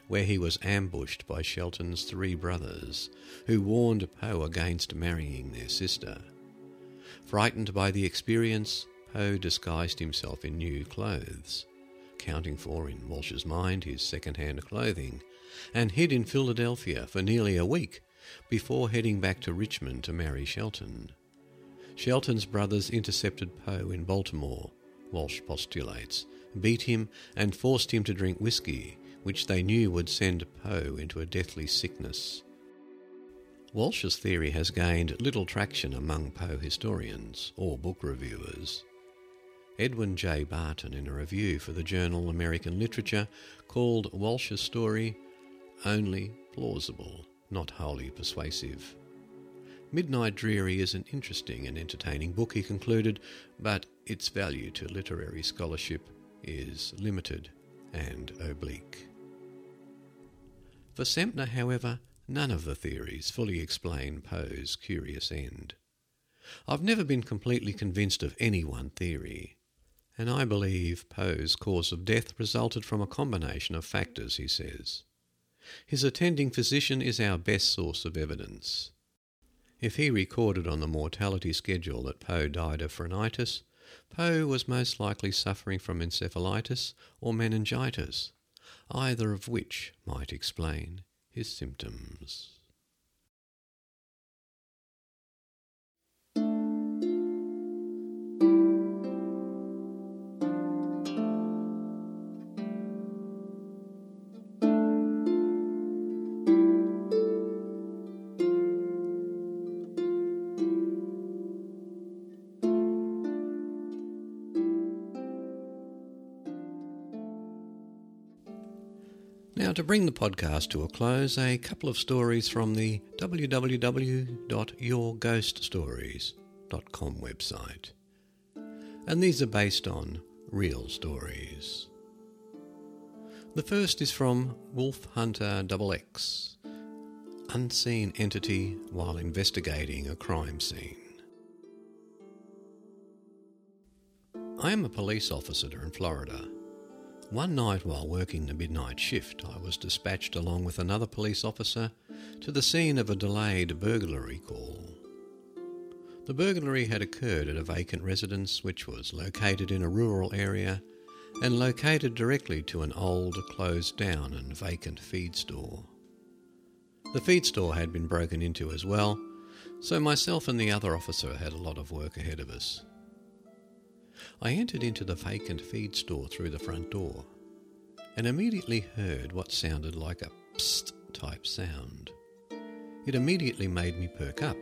where he was ambushed by Shelton's three brothers, who warned Poe against marrying their sister. Frightened by the experience, Poe disguised himself in new clothes, counting for, in Walsh's mind, his second-hand clothing, and hid in Philadelphia for nearly a week before heading back to Richmond to marry Shelton. Shelton's brothers intercepted Poe in Baltimore, Walsh postulates, beat him, and forced him to drink whiskey, which they knew would send Poe into a deathly sickness. Walsh's theory has gained little traction among Poe historians or book reviewers. Edwin J. Barton, in a review for the journal American Literature, called Walsh's story only plausible, not wholly persuasive. Midnight Dreary is an interesting and entertaining book, he concluded, but its value to literary scholarship is limited and oblique. For Semtner, however, none of the theories fully explain Poe's curious end. I've never been completely convinced of any one theory, and I believe Poe's cause of death resulted from a combination of factors, he says. His attending physician is our best source of evidence. If he recorded on the mortality schedule that Poe died of phrenitis, Poe was most likely suffering from encephalitis or meningitis, either of which might explain his symptoms. Bring the podcast to a close, a couple of stories from the www.yourghoststories.com website. And these are based on real stories. The first is from Wolf Hunter XX Unseen Entity while investigating a crime scene. I am a police officer in Florida One night while working the midnight shift, I was dispatched along with another police officer to the scene of a delayed burglary call. The burglary had occurred at a vacant residence which was located in a rural area and located directly to an old, closed down and vacant feed store. The feed store had been broken into as well, so myself and the other officer had a lot of work ahead of us. I entered into the vacant feed store through the front door and immediately heard what sounded like a psst type sound. It immediately made me perk up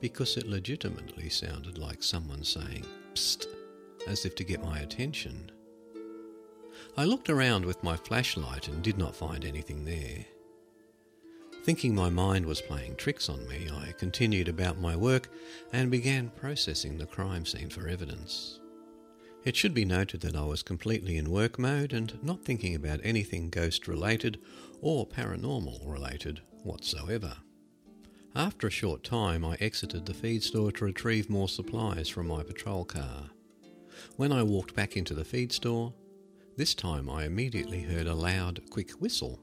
because it legitimately sounded like someone saying psst as if to get my attention. I looked around with my flashlight and did not find anything there. Thinking my mind was playing tricks on me, I continued about my work and began processing the crime scene for evidence. It should be noted that I was completely in work mode and not thinking about anything ghost related or paranormal related whatsoever. After a short time, I exited the feed store to retrieve more supplies from my patrol car. When I walked back into the feed store, this time I immediately heard a loud, quick whistle.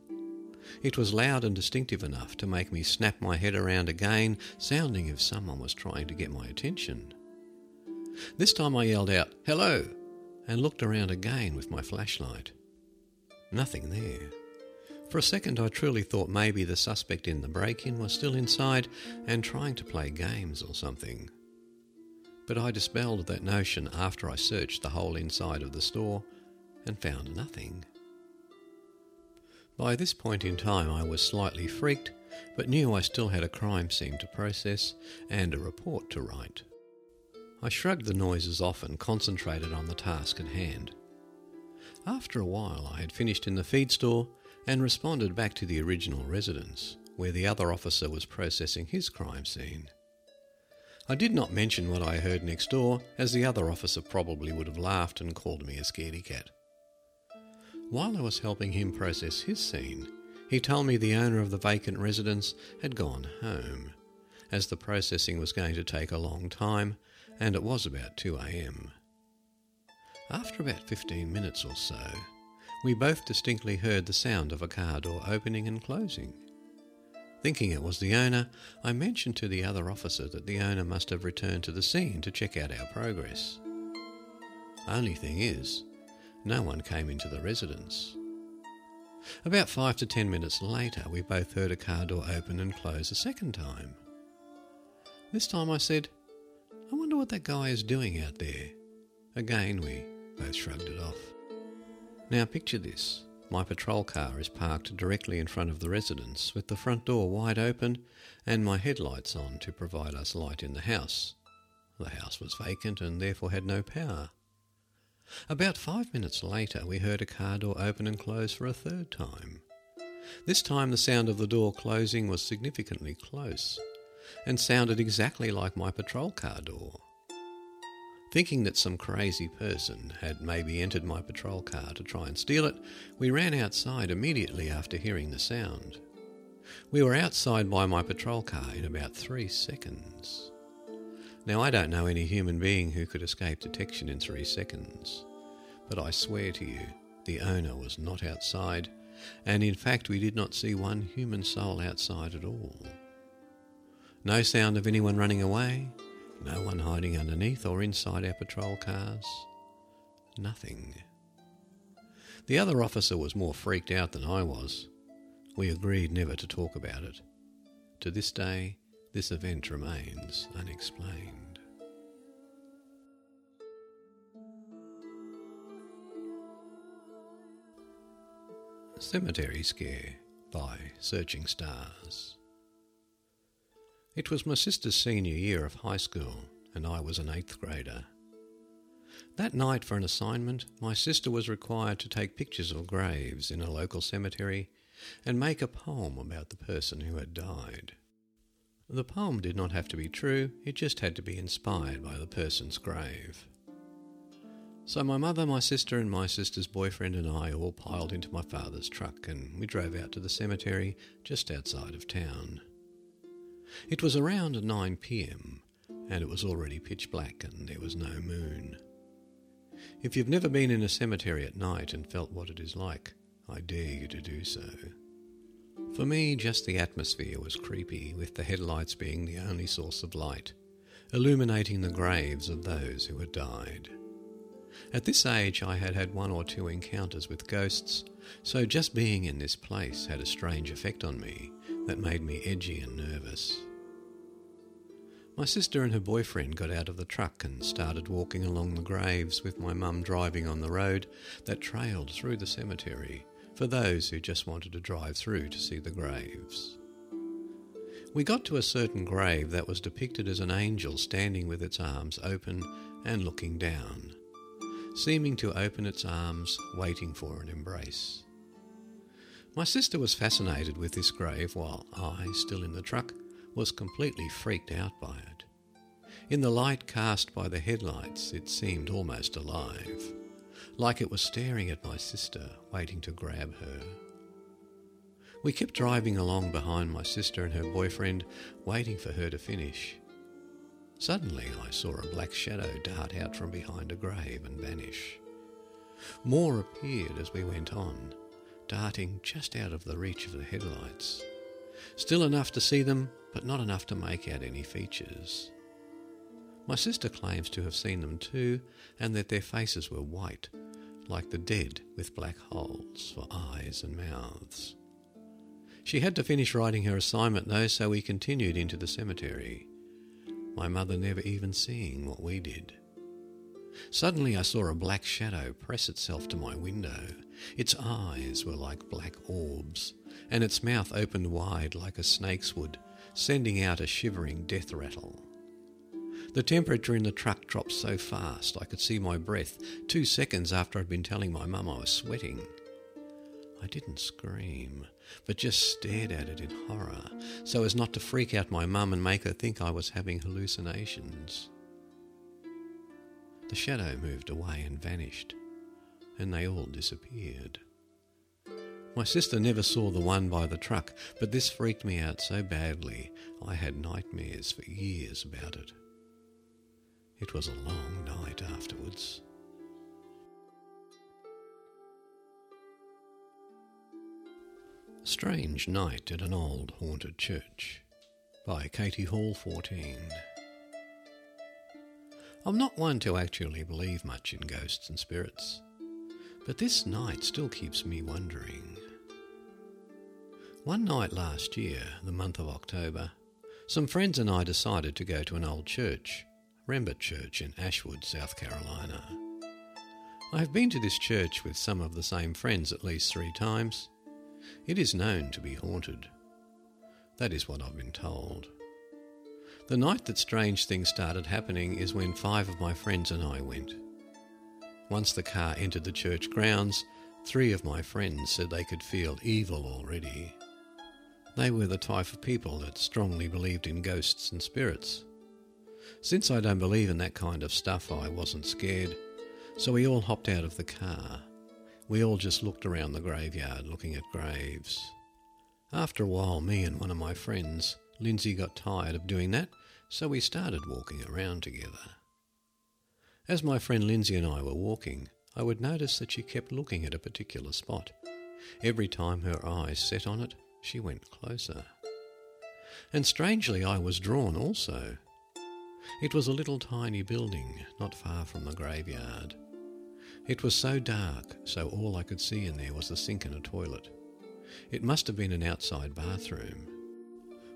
It was loud and distinctive enough to make me snap my head around again, sounding as if someone was trying to get my attention. This time I yelled out, Hello! and looked around again with my flashlight. Nothing there. For a second, I truly thought maybe the suspect in the break in was still inside and trying to play games or something. But I dispelled that notion after I searched the whole inside of the store and found nothing. By this point in time, I was slightly freaked, but knew I still had a crime scene to process and a report to write. I shrugged the noises off and concentrated on the task at hand. After a while, I had finished in the feed store and responded back to the original residence, where the other officer was processing his crime scene. I did not mention what I heard next door, as the other officer probably would have laughed and called me a scaredy cat. While I was helping him process his scene, he told me the owner of the vacant residence had gone home, as the processing was going to take a long time, and it was about 2 a.m. After about 15 minutes or so, we both distinctly heard the sound of a car door opening and closing. Thinking it was the owner, I mentioned to the other officer that the owner must have returned to the scene to check out our progress. Only thing is, no one came into the residence. About five to ten minutes later, we both heard a car door open and close a second time. This time I said, I wonder what that guy is doing out there. Again, we both shrugged it off. Now picture this. My patrol car is parked directly in front of the residence, with the front door wide open and my headlights on to provide us light in the house. The house was vacant and therefore had no power. About five minutes later, we heard a car door open and close for a third time. This time, the sound of the door closing was significantly close and sounded exactly like my patrol car door. Thinking that some crazy person had maybe entered my patrol car to try and steal it, we ran outside immediately after hearing the sound. We were outside by my patrol car in about three seconds. Now, I don't know any human being who could escape detection in three seconds, but I swear to you, the owner was not outside, and in fact, we did not see one human soul outside at all. No sound of anyone running away, no one hiding underneath or inside our patrol cars. Nothing. The other officer was more freaked out than I was. We agreed never to talk about it. To this day, this event remains unexplained. Cemetery Scare by Searching Stars. It was my sister's senior year of high school, and I was an eighth grader. That night, for an assignment, my sister was required to take pictures of graves in a local cemetery and make a poem about the person who had died. The poem did not have to be true, it just had to be inspired by the person's grave. So my mother, my sister, and my sister's boyfriend and I all piled into my father's truck and we drove out to the cemetery just outside of town. It was around 9 pm, and it was already pitch black and there was no moon. If you've never been in a cemetery at night and felt what it is like, I dare you to do so. For me, just the atmosphere was creepy, with the headlights being the only source of light, illuminating the graves of those who had died. At this age, I had had one or two encounters with ghosts, so just being in this place had a strange effect on me that made me edgy and nervous. My sister and her boyfriend got out of the truck and started walking along the graves with my mum driving on the road that trailed through the cemetery for those who just wanted to drive through to see the graves. We got to a certain grave that was depicted as an angel standing with its arms open and looking down, seeming to open its arms, waiting for an embrace. My sister was fascinated with this grave while I, still in the truck, was completely freaked out by it. In the light cast by the headlights, it seemed almost alive, like it was staring at my sister, waiting to grab her. We kept driving along behind my sister and her boyfriend, waiting for her to finish. Suddenly, I saw a black shadow dart out from behind a grave and vanish. More appeared as we went on, darting just out of the reach of the headlights. Still enough to see them, but not enough to make out any features. My sister claims to have seen them too, and that their faces were white, like the dead with black holes for eyes and mouths. She had to finish writing her assignment though, so we continued into the cemetery, my mother never even seeing what we did. Suddenly I saw a black shadow press itself to my window. Its eyes were like black orbs, and its mouth opened wide like a snake's would, sending out a shivering death rattle. The temperature in the truck dropped so fast I could see my breath two seconds after I'd been telling my mum I was sweating. I didn't scream, but just stared at it in horror, so as not to freak out my mum and make her think I was having hallucinations. The shadow moved away and vanished, and they all disappeared. My sister never saw the one by the truck, but this freaked me out so badly I had nightmares for years about it. It was a long night afterwards. Strange Night at an Old Haunted Church by Katie Hall 14. I'm not one to actually believe much in ghosts and spirits, but this night still keeps me wondering. One night last year, the month of October, some friends and I decided to go to an old church, Rembert Church in Ashwood, South Carolina. I have been to this church with some of the same friends at least three times. It is known to be haunted. That is what I've been told. The night that strange things started happening is when five of my friends and I went. Once the car entered the church grounds, three of my friends said they could feel evil already. They were the type of people that strongly believed in ghosts and spirits. Since I don't believe in that kind of stuff, I wasn't scared, so we all hopped out of the car. We all just looked around the graveyard looking at graves. After a while, me and one of my friends, Lindsay, got tired of doing that, so we started walking around together. As my friend Lindsay and I were walking, I would notice that she kept looking at a particular spot. Every time her eyes set on it, she went closer. And strangely, I was drawn also. It was a little tiny building not far from the graveyard. It was so dark, so all I could see in there was a sink and a toilet. It must have been an outside bathroom.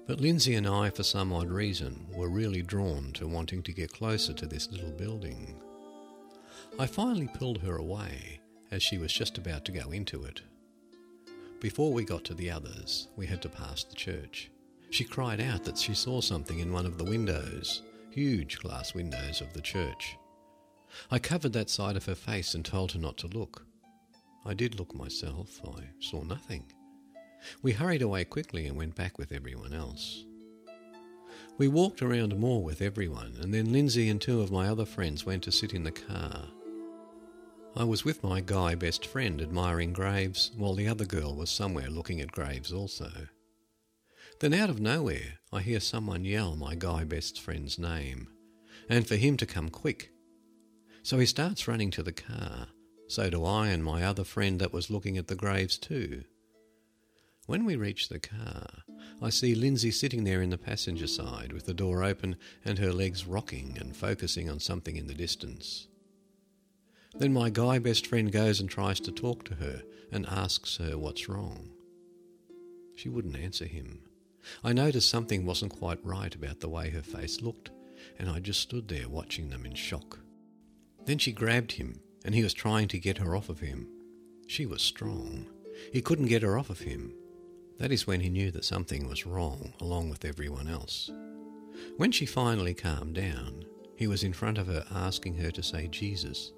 But Lindsay and I, for some odd reason, were really drawn to wanting to get closer to this little building. I finally pulled her away as she was just about to go into it. Before we got to the others, we had to pass the church. She cried out that she saw something in one of the windows, huge glass windows of the church. I covered that side of her face and told her not to look. I did look myself. I saw nothing. We hurried away quickly and went back with everyone else. We walked around more with everyone, and then Lindsay and two of my other friends went to sit in the car. I was with my guy best friend admiring graves, while the other girl was somewhere looking at graves also. Then out of nowhere, I hear someone yell my guy best friend's name, and for him to come quick. So he starts running to the car. So do I and my other friend that was looking at the graves too. When we reach the car, I see Lindsay sitting there in the passenger side with the door open and her legs rocking and focusing on something in the distance. Then my guy best friend goes and tries to talk to her and asks her what's wrong. She wouldn't answer him. I noticed something wasn't quite right about the way her face looked, and I just stood there watching them in shock. Then she grabbed him, and he was trying to get her off of him. She was strong. He couldn't get her off of him. That is when he knew that something was wrong, along with everyone else. When she finally calmed down, he was in front of her asking her to say Jesus.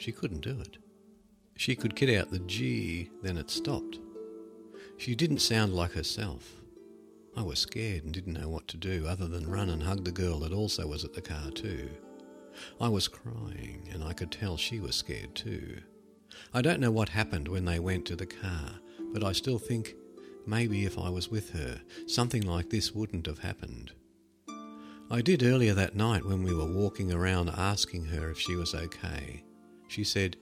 She couldn't do it. She could get out the G, then it stopped. She didn't sound like herself. I was scared and didn't know what to do other than run and hug the girl that also was at the car, too. I was crying, and I could tell she was scared too. I don't know what happened when they went to the car, but I still think maybe if I was with her, something like this wouldn't have happened. I did earlier that night when we were walking around asking her if she was okay. She said,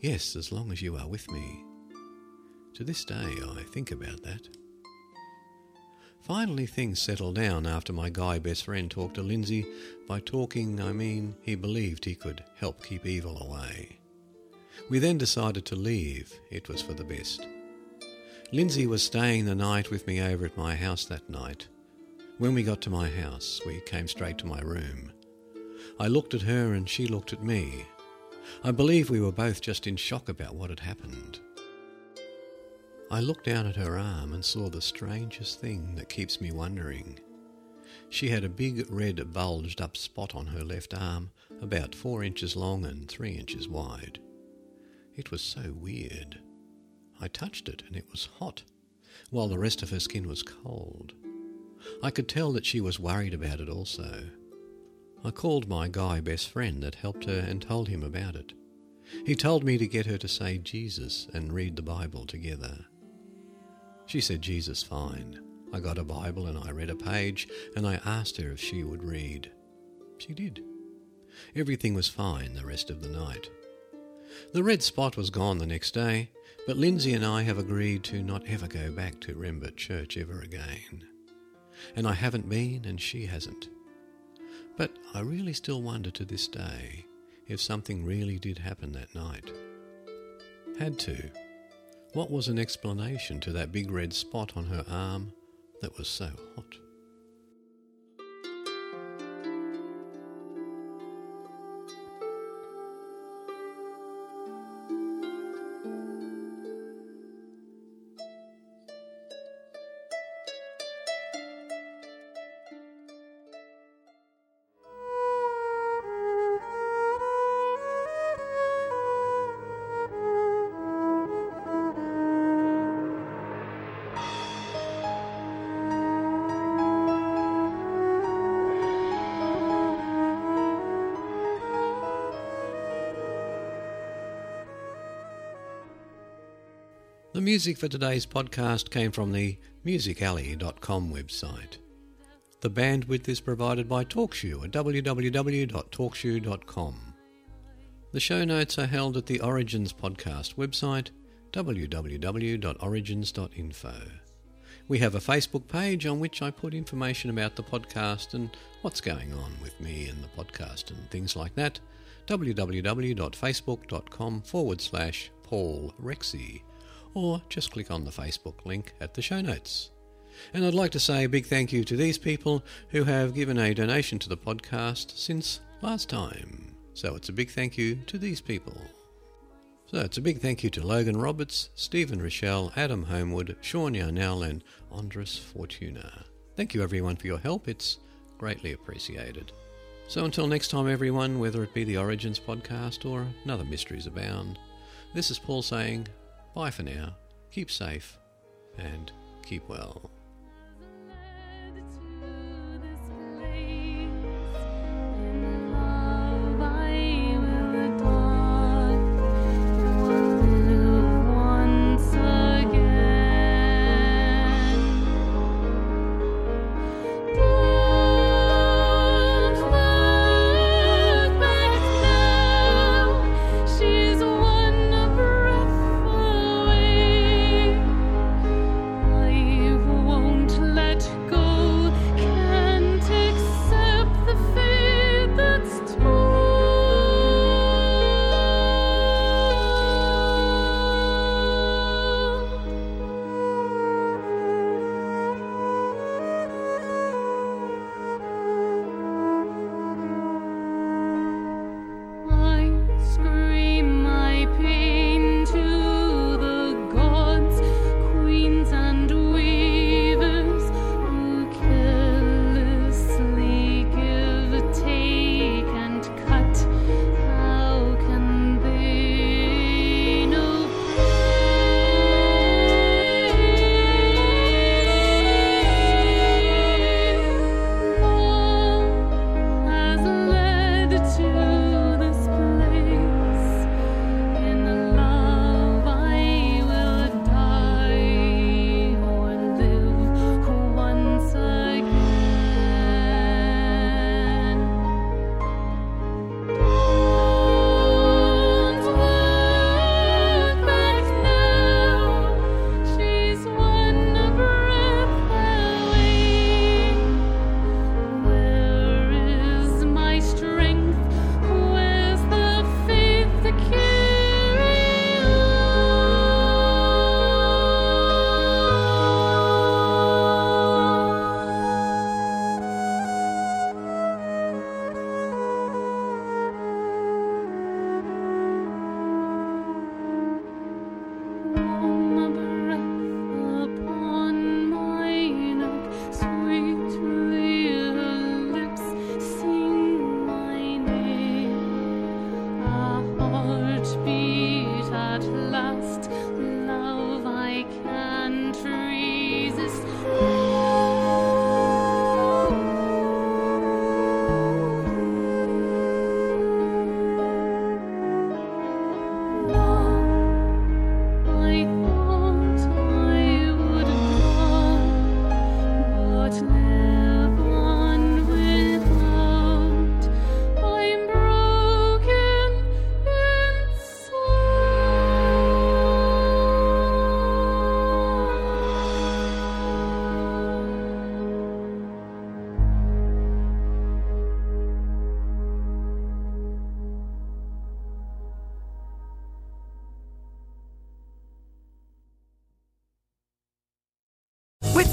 Yes, as long as you are with me. To this day, I think about that. Finally, things settled down after my guy best friend talked to Lindsay. By talking, I mean he believed he could help keep evil away. We then decided to leave. It was for the best. Lindsay was staying the night with me over at my house that night. When we got to my house, we came straight to my room. I looked at her and she looked at me. I believe we were both just in shock about what had happened. I looked down at her arm and saw the strangest thing that keeps me wondering. She had a big red bulged up spot on her left arm, about four inches long and three inches wide. It was so weird. I touched it and it was hot, while the rest of her skin was cold. I could tell that she was worried about it also. I called my guy best friend that helped her and told him about it. He told me to get her to say Jesus and read the Bible together. She said, Jesus, fine. I got a Bible and I read a page and I asked her if she would read. She did. Everything was fine the rest of the night. The red spot was gone the next day, but Lindsay and I have agreed to not ever go back to Rembert Church ever again. And I haven't been, and she hasn't. But I really still wonder to this day if something really did happen that night. Had to. What was an explanation to that big red spot on her arm that was so hot? Music for today's podcast came from the musicalley.com website. The bandwidth is provided by TalkShoe at www.talkshoe.com. The show notes are held at the Origins podcast website, www.origins.info. We have a Facebook page on which I put information about the podcast and what's going on with me and the podcast and things like that. www.facebook.com forward slash Paul Rexy or just click on the Facebook link at the show notes. And I'd like to say a big thank you to these people who have given a donation to the podcast since last time. So it's a big thank you to these people. So it's a big thank you to Logan Roberts, Stephen Rochelle, Adam Homewood, Sean Yarnell, and Andres Fortuna. Thank you everyone for your help. It's greatly appreciated. So until next time, everyone, whether it be the Origins podcast or another Mysteries Abound, this is Paul saying Bye for now. Keep safe and keep well.